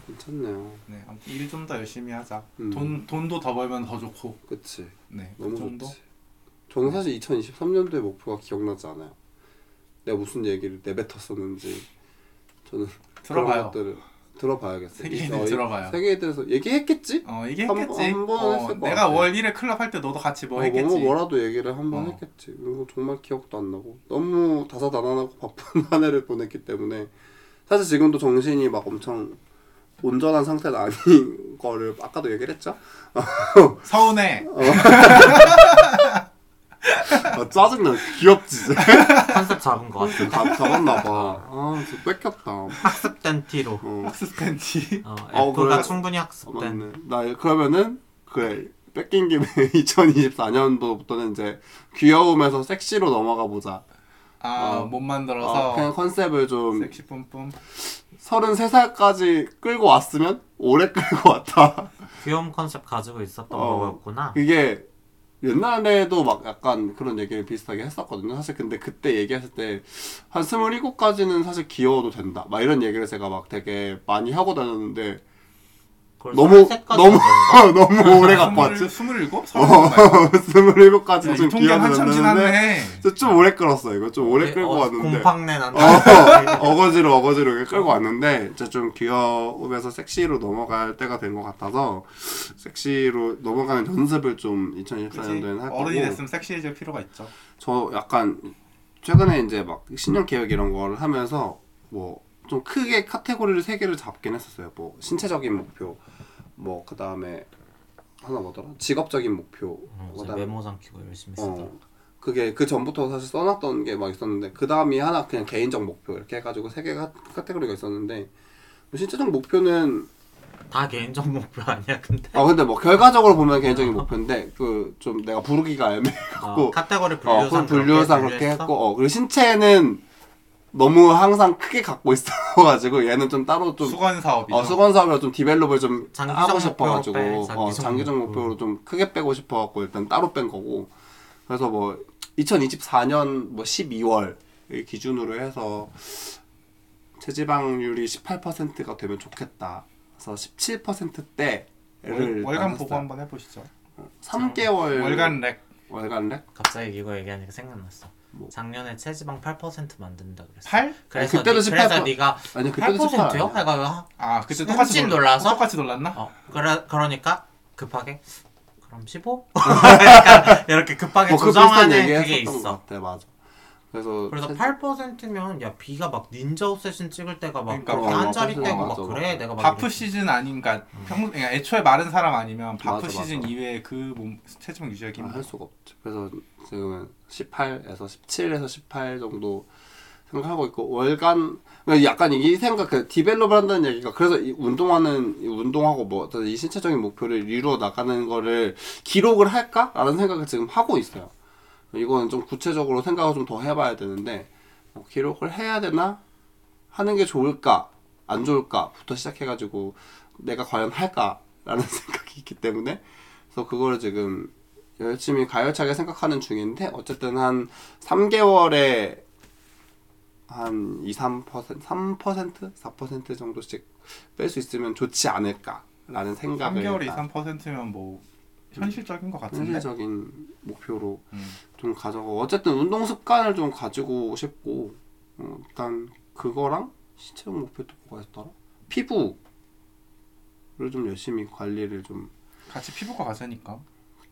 괜찮네요. 네 아무튼 일 좀 더 열심히 하자. 음. 돈 돈도 더 벌면 더 좋고. 그치. 네, 그 너무 정도. 좋지. 저는 사실 2023년도의 목표가 기억나지 않아요. 내가 무슨 얘기를 내뱉었었는지 저는 들어봐요. 그런 것들을 들어봐야겠어. 세계인을 들어봐요. 세계에 대해서 얘기했겠지? 어 얘기했겠지. 한- 한 번은 어, 했을 것 내가 같아. 월 1회 클럽 할 때 너도 같이 뭐 어, 했겠지. 뭐 뭐라도 얘기를 한번 어. 했겠지. 그리고 정말 기억도 안 나고 너무 다사다난하고 바쁜 [LAUGHS] 한 해를 보냈기 때문에 사실 지금도 정신이 막 엄청 온전한 상태는 아닌 [LAUGHS] 거를 아까도 얘기를 했죠. 서운해. 아, [LAUGHS] 짜증나. 귀엽지. 컨셉 잡은 것 같아. 다 잡았나 봐. 아, 진짜 뺏겼다. 학습된 티로. 어. 팬티. 어, 어, F가 그래. 충분히 어, 학습된. 맞네. 나 그러면은 그래 뺏긴 김에 [LAUGHS] 2024년도부터는 이제 귀여움에서 섹시로 넘어가 보자. 아, 어. 못 어, 만들어서 그냥 컨셉을 좀 섹시 뿜뿜. 33살까지 끌고 왔으면 오래 끌고 왔다. 귀여움 컨셉 가지고 있었던 어. 거였구나. 이게 옛날에도 막 약간 그런 얘기를 비슷하게 했었거든요. 사실 근데 그때 얘기했을 때한 27까지는 사실 귀여워도 된다. 막 이런 얘기를 제가 막 되게 많이 하고 다녔는데 너무 23까지 너무 하던가? [LAUGHS] 너무 오래 갖고 왔지. 스물일곱? 서른일곱 [LAUGHS] 스물일곱까지 좀 통계 기억이 한참 안 지났네. 좀 오래 끌었어 이거 좀 오래 끌고 어, 왔는데 곰팡내 난다. 어, [LAUGHS] 어거지로 어거지로 이렇게 끌고 왔는데 진짜 좀 귀여움에서 섹시로 넘어갈 때가 된 것 같아서 섹시로 넘어가는 연습을 좀 2024년도에는 할 거고 어른이 됐으면 섹시해질 필요가 있죠. 저 약간 최근에 이제 막 신년 계획 이런 거를 하면서 뭐 좀 크게 카테고리를 세 개를 잡긴 했었어요. 뭐 신체적인 목표, 뭐 그 다음에 하나 뭐더라? 직업적인 목표, 어, 이제 그다음에 메모 삼키고 열심히 쓰더라. 어 그게 그 전부터 사실 써놨던 게 막 있었는데 그 다음이 하나 그냥 개인적 목표 이렇게 해가지고 세 개가 카테고리가 있었는데 신체적 목표는 다 개인적 목표 아니야 근데? 아 근데 뭐 결과적으로 보면 개인적인 목표인데 그 좀 내가 부르기가 애매해갖고 어, 카테고리 어, 분류상 그럼 분류상 그렇게 분류했어? 했고, 어, 그리고 신체는 너무 항상 크게 갖고 있어가지고 얘는 좀 따로 좀 숙원 사업이죠. 어, 숙원 사업이라 좀 develop을 좀 장기적 하고 싶어가지고 빼, 어, 장기적 장기적 목표. 목표로 좀 크게 빼고 싶어갖고 일단 따로 뺀 거고 그래서 뭐 2024년 뭐 12월 기준으로 해서 체지방률이 18%가 되면 좋겠다. 그래서 17%대를 월, 간 보고 한번 해보시죠. 3개월 월간 랭. 월간 랭? 갑자기 이거 얘기하니까 생각났어. 뭐. 작년에 체지방 8% 만든다 그랬어. 8? 그래서 그때도 니, 그래서 18%. 네가 아니 그때도 8%요? 18%야. 해가 아 그때 똑같이 놀- 놀라서? 똑같이 놀랐나? 어 그래 그러니까 급하게 그럼 15? 약간 [LAUGHS] 이렇게 급하게 뭐 조정하는 그게 있어. 같아 맞아. 그래서 그래서 체- 8%면 야 비가 막 닌자 어쌔신 찍을 때가 막 그러니까 그렇게 어, 한 자리 맞아, 떼고 맞아, 막 맞아. 그래 내가 막 바프 이렇게- 시즌 아닌가 평 그러니까 애초에 마른 사람 아니면 바프 맞아, 시즌 맞아. 이외에 그 몸 체지방 유지하기 아. 할 수가 없지. 그래서 지금은 18에서 17에서 18 정도 생각하고 있고 월간 그러니까 약간 이 생각 그 develop을 한다는 얘기가 그래서 이 운동하는 이 운동하고 뭐 이 신체적인 목표를 이루어 나가는 거를 기록을 할까라는 생각을 지금 하고 있어요. 이거는 좀 구체적으로 생각을 좀 더 해봐야 되는데 어, 기록을 해야 되나? 하는 게 좋을까? 안 좋을까부터 시작해가지고 내가 과연 할까라는 [LAUGHS] 생각이 있기 때문에. 그래서 그거를 지금 열심히 가열차게 생각하는 중인데 어쨌든 한 3개월에 한 2, 3%, 3%, 4% 정도씩 뺄 수 있으면 좋지 않을까라는 생각을 3개월 일단 2, 3%면 뭐 현실적인 것 같은데. 현실적인 목표로 음. 좀 가져고 어쨌든 운동 습관을 좀 가지고 싶고 어, 일단 그거랑 신체적 목표 또 뭐가 있더라? 피부를 좀 열심히 관리를 좀 같이 피부과 가자니까.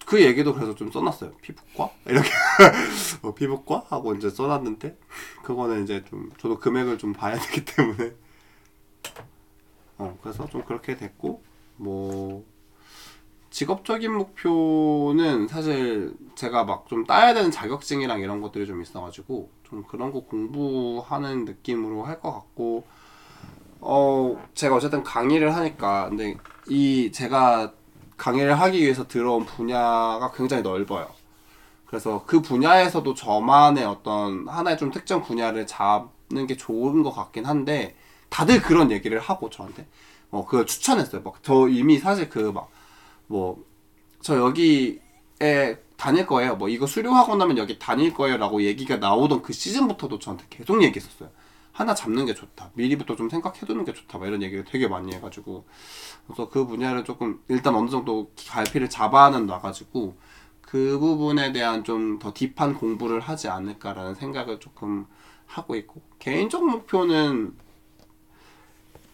그 얘기도 그래서 좀 써놨어요. 피부과? 이렇게 [LAUGHS] 어, 피부과 하고 이제 써놨는데 그거는 이제 좀 저도 금액을 좀 봐야 되기 때문에 어 그래서 좀 그렇게 됐고 뭐 직업적인 목표는 사실 제가 막 좀 따야 되는 자격증이랑 이런 것들이 좀 있어가지고 좀 그런 거 공부하는 느낌으로 할 것 같고 어 제가 어쨌든 강의를 하니까 근데 이 제가 강의를 하기 위해서 들어온 분야가 굉장히 넓어요. 그래서 그 분야에서도 저만의 어떤 하나의 좀 특정 분야를 잡는 게 좋은 것 같긴 한데 다들 그런 얘기를 하고 저한테 어 그걸 추천했어요. 막 저 이미 사실 그막 뭐 저 여기에 다닐 거예요. 뭐 이거 수료하고 나면 여기 다닐 거예요라고 얘기가 나오던 그 시즌부터도 저한테 계속 얘기했었어요. 하나 잡는 게 좋다. 미리부터 좀 생각해두는 게 좋다. 막 이런 얘기를 되게 많이 해가지고 그래서 그 분야를 조금 일단 어느 정도 갈피를 잡아는 놔가지고 그 부분에 대한 좀 더 딥한 공부를 하지 않을까라는 생각을 조금 하고 있고 개인적 목표는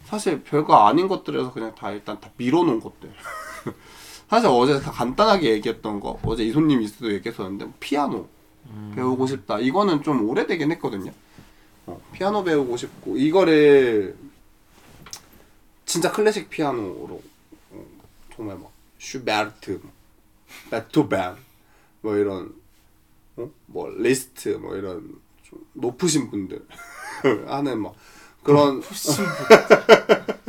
사실 별거 아닌 것들에서 그냥 다 일단 다 밀어놓은 것들 [LAUGHS] 사실 어제 다 간단하게 얘기했던 거. 어제 이손님 있어도 얘기했었는데 피아노 배우고 싶다. 이거는 좀 오래되긴 했거든요. 어, 피아노 배우고 싶고. 이거를 진짜 클래식 피아노로 어, 정말 막 슈베르트, 베토벤 뭐 이런 어? 뭐 리스트 뭐 이런 좀 높으신 분들 [LAUGHS] 하는 막 그런 [LAUGHS]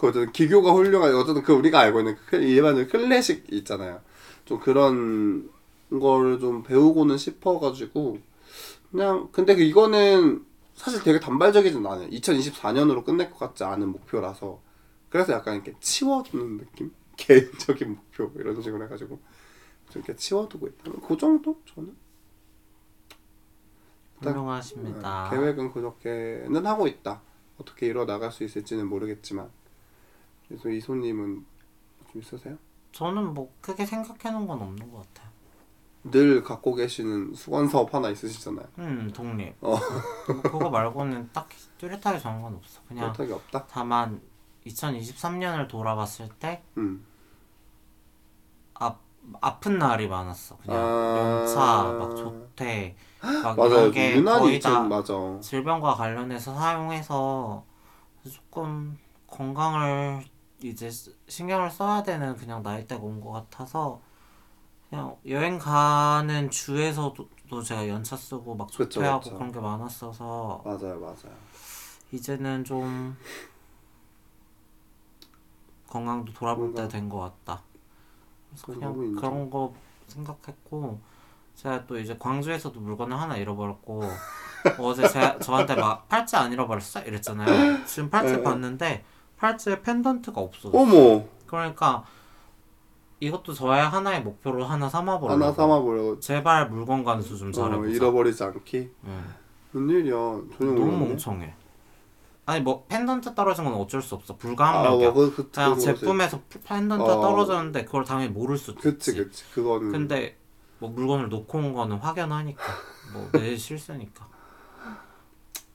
그 어쨌든 기교가 훌륭한 어쨌든 그 우리가 알고 있는 그 일반적인 클래식 있잖아요. 좀 그런 걸 좀 배우고는 싶어가지고 그냥 근데 그 이거는 사실 되게 단발적이진 않아요. 2024년으로 끝낼 것 같지 않은 목표라서 그래서 약간 이렇게 치워두는 느낌? [LAUGHS] 개인적인 목표 이런 식으로 해가지고 좀 이렇게 치워두고 있다. 그 정도 저는 훌륭하십니다. 네, 계획은 그렇게는 하고 있다. 어떻게 이뤄 나갈 수 있을지는 모르겠지만 그래서 이소님은 좀 있으세요? 저는 뭐 크게 생각해 놓은 건 없는 것 같아요. 늘 갖고 계시는 수건 사업 하나 있으시잖아요. 음 독립. 어. 뭐 그거 말고는 딱히 뚜렷하게 정한 건 없어. 그냥 그렇게 없다. 다만 2023년을 돌아봤을 때 음. 아, 아픈 날이 많았어. 그냥 아. 연차, 막 조퇴, 막 맞아요. 이런 게 유난히 거의 좀다 맞아. 질병과 관련해서 사용해서 조금 건강을 이제 스- 신경을 써야 되는 그냥 나이대가 온 것 같아서 그냥 여행 가는 주에서도 또 제가 연차 쓰고 막 그쵸, 조퇴하고 그쵸. 그런 게 많았어서 맞아요, 맞아요. 이제는 좀 건강도 돌아볼 때 된 것 같다. 그래서 그건 그냥 인정. 그런 거 생각했고 제가 또 이제 광주에서도 물건을 하나 잃어버렸고 [LAUGHS] 어제 제가 저한테 막 팔찌 안 잃어버렸어 이랬잖아요. 지금 팔찌 네. 봤는데 팔찌에 펜던트가 없어졌어. 어머 그러니까 이것도 저의 하나의 목표로 하나 삼아보려고. 하나 삼아보려고 제발 물건 간수 좀 어, 잘해보자. 잃어버리지 않기. 응. 웬일이야? 전혀 너무 몰랐네. 멍청해. 아니 뭐 펜던트 떨어진 건 어쩔 수 없어. 아, 불가항력이야. 뭐, 그, 그, 그냥. 제품에서 펜던트 어. 떨어졌는데 그걸 당연히 모를 그치, 있지. 그치. 그거는. 근데 뭐 물건을 놓고 온 거는 확연하니까 뭐내 [LAUGHS] 실수니까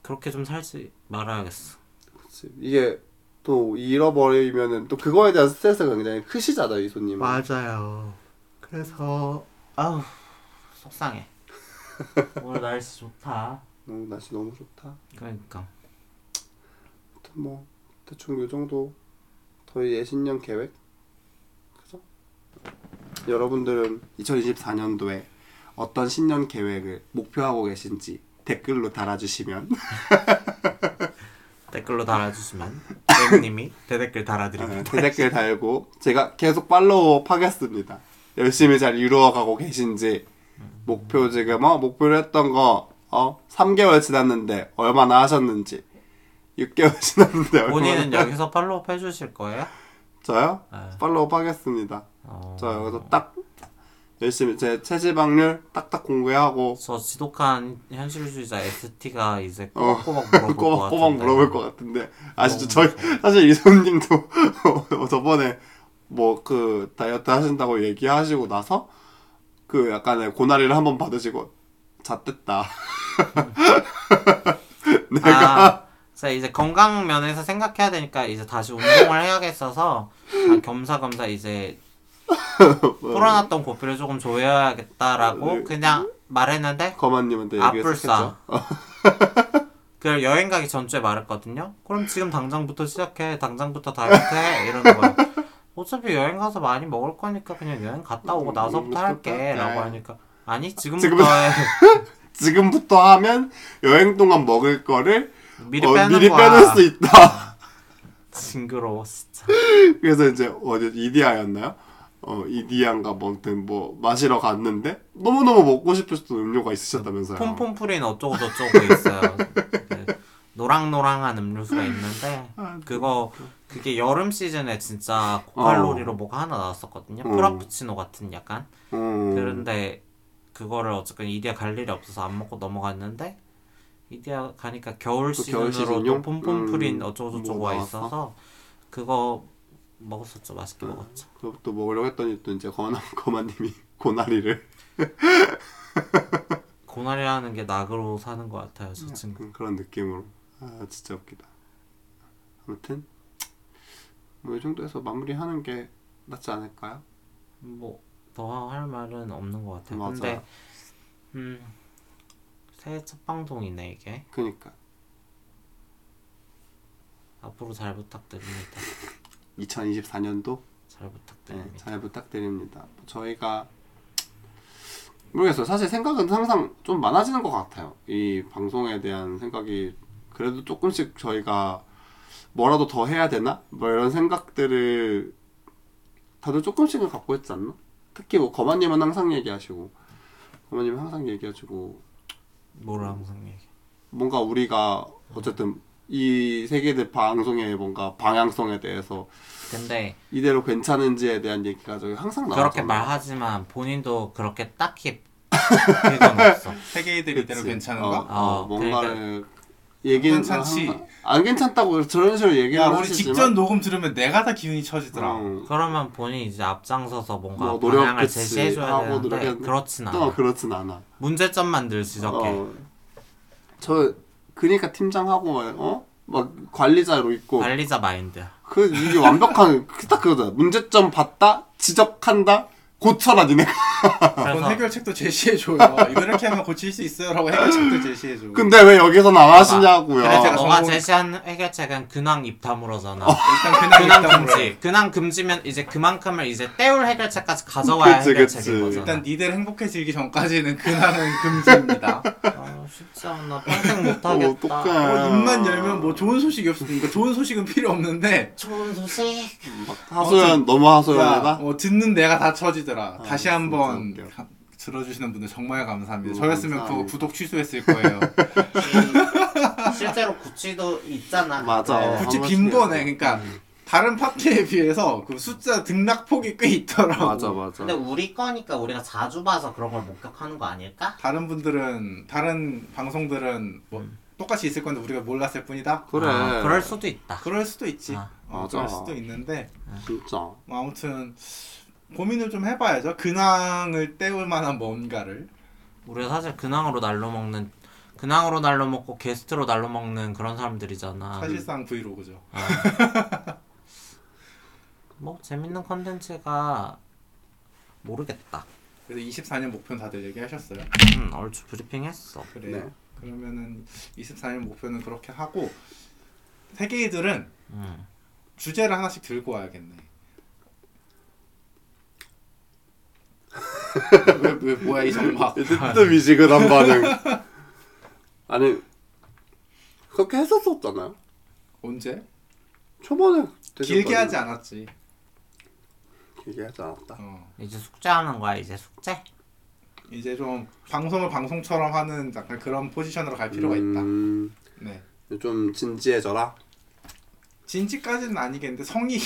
그렇게 좀 살지 말아야겠어. 그치. 이게 또 잃어버리면은 또 그거에 대한 스트레스가 굉장히 크시잖아요, 이 손님. 맞아요. 그래서 아우 속상해. [LAUGHS] 오늘 날씨 좋다. 너무 날씨 너무 좋다. 그러니까 아무튼 뭐 대충 요 정도 저희 예신년 계획 그죠? 여러분들은 2024년도에 어떤 신년 계획을 목표하고 계신지 댓글로 달아주시면 [LAUGHS] 댓글로 달아주시면 쌤 님이 대댓글 달아드립니다. 댓글 달고 제가 계속 팔로우 하겠습니다. 열심히 잘 이루어가고 계신지 목표 지금 어 목표를 했던 거 어 3개월 지났는데 얼마나 하셨는지 6개월 [LAUGHS] 지났는데 얼마나 본인은 여기서 팔로우 해주실 거예요? 저요? 네. 팔로우 하겠습니다. 어... 저 여기서 딱 열심히 제 체지방률 딱딱 공개하고 저 지독한 현실주의자 ST가 이제 어, 꼬박꼬박 물어볼 것 꼬박꼬박 같은데. 물어볼 것 같은데 아시죠? 너무 저희. 사실 이손님도 [LAUGHS] 저번에 뭐 그 다이어트 하신다고 얘기하시고 나서 그 약간의 고나리를 한번 받으시고 잣됐다. [LAUGHS] 내가 아, 자 이제 건강 면에서 생각해야 되니까 이제 다시 운동을 해야겠어서 아, 겸사겸사 이제 [LAUGHS] 풀어놨던 고삐를 조금 조여야겠다라고 네. 그냥 말했는데 거만님한테. 얘기했었죠. [LAUGHS] [LAUGHS] 그 여행 가기 전주에 말했거든요. 그럼 지금 당장부터 시작해. 당장부터 다이어트 해. 이러는 거예요. 어차피 여행 가서 많이 먹을 거니까 그냥 여행 갔다 오고 음, 나서부터 할게. 할게. 라고 하니까 아니 지금부터 지금부터- 해. 지금부터 하면 여행 동안 먹을 거를 미리 어, 빼는 미리. 빼낼 수 있다. 징그러워 진짜. 그래서 이제 어디 이디야였나요? 어 이디야인가 뭐 아무튼 뭐 마시러 갔는데 너무 너무 먹고 싶으셨던 음료가 있으셨다면서요. 폼폼프린 어쩌고 저쩌고 있어요. 그 노랑노랑한 음료수가 있는데 아, 그거 그게 여름 시즌에 진짜 고칼로리로 뭐가 하나 나왔었거든요. 어. 프라푸치노 같은 약간. 음. 그런데 그거를 어쨌든 이디야 갈 일이 없어서 안 먹고 넘어갔는데 이디야 가니까 겨울 시즌으로? 또 폼폼프린 음, 어쩌고 뭐 저쩌고가 나왔어? 있어서 그거 먹었었죠. 맛있게 먹었죠. 그것도 먹으려고 했더니 또 이제 거만 [LAUGHS] 거만님이 고나리를 [LAUGHS] 고나리라는 게 낙으로 사는 것 같아요. 저 친구. 음, 그런 느낌으로 아 진짜 웃기다. 아무튼 뭐 이 정도에서 마무리하는 게 낫지 않을까요? 뭐 더 할 말은 없는 것 같아요. 맞아요. 근데 음 새해 첫 방송이네 이게. 그니까 앞으로 잘 부탁드립니다. [LAUGHS] 2024년도 잘 네, 부탁드립니다. 잘 부탁드립니다. 저희가 모르겠어요. 사실 생각은 항상 좀 많아지는 것 같아요. 이 방송에 대한 생각이 그래도 조금씩 저희가 뭐라도 더 해야 되나? 뭐 이런 생각들을 다들 조금씩은 갖고 있지 않나? 특히 뭐 거만님은 항상 얘기하시고 거만님은 항상 얘기하시고 뭘 항상 얘기. 뭔가 우리가 어쨌든 이 세계대 방송의 뭔가 방향성에 대해서 근데 이대로 괜찮은지에 대한 얘기가 저희 항상 나와요. 그렇게 말하지만 본인도 그렇게 딱히 [LAUGHS] 그건 없어. 세계이들 이대로 괜찮은가? 어, 어, 어, 뭔가를 얘기는 괜찮지. 안 괜찮다고 저런 식으로 얘기를 야 우리 하시지만 직전 녹음 들으면 내가 다 기운이 처지더라. 어, 그러면 본인이 이제 앞장서서 뭔가 뭐 노력, 방향을 그치. 제시해줘야 하고 되는데 그렇진 또 않아. 그렇진 않아. 문제점만 늘 지적해. 어, 저 그러니까 팀장하고 어? 막 관리자로 있고 관리자 마인드야. 그 이게 완벽한 딱 그거다. 문제점 봤다, 지적한다, 고쳐라 니네. 그런 그래서 해결책도 제시해줘요. 이거 이렇게 하면 고칠 수 있어요라고 해결책도 제시해줘. 근데 왜 여기서 안 하시냐고요. 그래, 제가 너가 성공- 제시한 해결책은 근황 입 다물어잖아. 일단 근황 일단 금지. 근황 금지면 이제 그만큼을 이제 때울 해결책까지 가져와야 그치, 해결책인 그치. 거잖아. 일단 니들 행복해지기 전까지는 근황은 금지입니다. 아, 쉽지 않나. 평생 못하겠다. 어떡해. 어, 입만 열면 뭐 좋은 소식이 없으니까 좋은 소식은 필요 없는데 좋은 소식. 하소연 너무 야, 하소연이다. 어, 듣는 내가 다 처지더라. 아, 다시 한번 진짜 웃겨. 가- 들어주시는 분들 정말 감사합니다. 음, 저였으면 그거 감사합니다. 구독 취소했을 거예요. 실제로 구찌도 있잖아. 맞아. 네. 굳이 한빈 번씩이었어. 번에 그러니까 다른 파티에 비해서 그 숫자 등락폭이 꽤 있더라고. 맞아 맞아. 근데 우리 거니까 우리가 자주 봐서 그런 걸 목격하는 거 아닐까? 다른 분들은 다른 방송들은 뭐 음. 똑같이 있을 건데 우리가 몰랐을 뿐이다. 그래. 아, 그럴 수도 있다. 그럴 수도 있지. 아, 어, 맞아. 그럴 수도 있는데 진짜. 뭐 아무튼 고민을 좀 해봐야죠. 근황을 때울 만한 뭔가를. 우리가 사실 근황으로 날로 먹는 근황으로 날로 먹고 게스트로 날로 먹는 그런 사람들이잖아. 사실상 브이로그죠. [LAUGHS] 뭐 재밌는 컨텐츠가 모르겠다. 그래서 24년 목표는 다들 얘기하셨어요. 음, 얼추 브리핑했어. 그래. 네. 그러면은 24년 목표는 그렇게 하고 세계이들은 음. 주제를 하나씩 들고 와야겠네. [LAUGHS] 왜, 왜 뭐야 이 정막? 뜨미지근한 반응. 아니 그렇게 했었었잖아요. 언제? 초반에 길게 하지 않았지. 길게 하지 않았다. 어. 이제 숙제하는 거야 이제 숙제. 이제 좀 방송을 방송처럼 하는 약간 그런 포지션으로 갈 필요가 있다. 음, 네. 좀 진지해져라. 진지까지는 아니겠는데 성이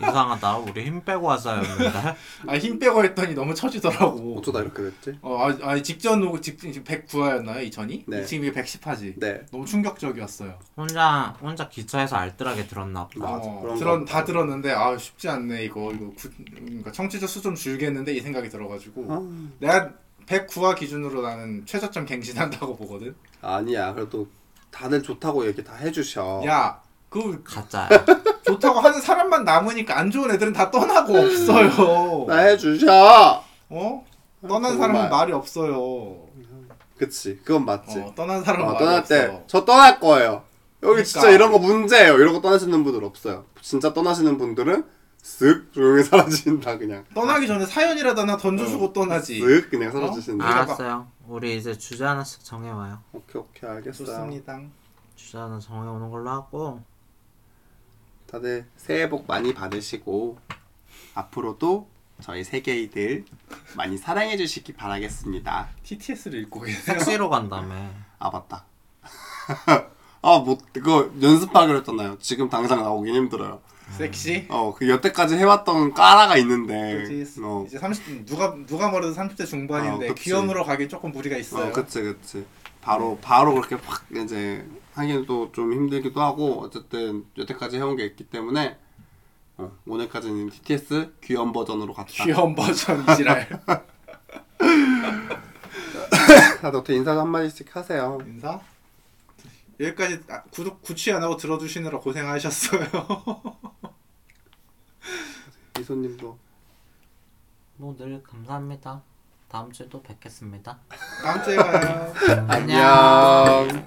이상하다. 우리 힘 빼고 왔어였는데. 아, 힘 빼고 했더니 너무 처지더라고. 어쩌다 이렇게 됐지? 어, 아, 아 직전 녹 직전 109화였나요? 2000이? 네. 지금 이게 110화지. 네. 너무 충격적이었어요. 혼자 혼자 기차에서 알뜰하게 들었나 보다. 맞아, 어, 그런 거다 들었는데 아 쉽지 않네 이거 이거 구, 그러니까 청취자 수 좀 줄겠는데 이 생각이 들어가지고 아, 내가 109화 기준으로 나는 최저점 갱신한다고 보거든. 아니야. 그래도 다들 좋다고 얘기 다 해주셔. 야, 그 가짜야. [LAUGHS] 좋다고 하는 사람만 남으니까 안 좋은 애들은 다 떠나고 없어요. [LAUGHS] 나 해주셔. 어? 떠난 정말. 사람은 말이 없어요. 그치. 그건 맞지. 어, 떠난 사람은 어, 말이 떠날 없어. 때저 떠날 거예요. 여기 그러니까. 진짜 이런 거 문제예요. 이런 거 떠나시는 분들 없어요. 진짜 떠나시는 분들은 쓱 조용히 [LAUGHS] 사라진다 그냥. 떠나기 전에 사연이라도 하나 던져주고 떠나지. 쓱 그냥 사라지신다. 아. 알았어요. 우리 이제 주제 하나씩 정해와요. 오케이 오케이 알겠어요. 좋습니다. 주제 하나 정해오는 걸로 하고 다들 새해 복 많이 받으시고 앞으로도 저희 세계이들 많이 사랑해 주시기 바라겠습니다. TTS를 읽고 계세요. 섹시로 간다며. 아 맞다. [LAUGHS] 아 뭐 그거 연습하기로 했잖아요. 지금 당장 나오긴 힘들어요. 섹시. 어 그 여태까지 해왔던 까라가 있는데. 그치. 어, 이제 30 누가 누가 말해도 30대 중반인데 어. 귀염으로 가기 조금 무리가 있어요. 어 그치 그치. 바로 바로 그렇게 확 이제 하기도 좀 힘들기도 하고 어쨌든 여태까지 해온 게 있기 때문에 어, 오늘까지는 TTS 귀염 버전으로 갔다. 귀여운 버전 이지랄. 다들 어떻게 인사 한 마디씩 하세요. 인사. 여기까지 아, 구독 구취 안 하고 들어주시느라 고생하셨어요. 이소님도 뭐늘 감사합니다. 다음 주에 또 뵙겠습니다. 다음 주에 봐요. [LAUGHS] 안녕.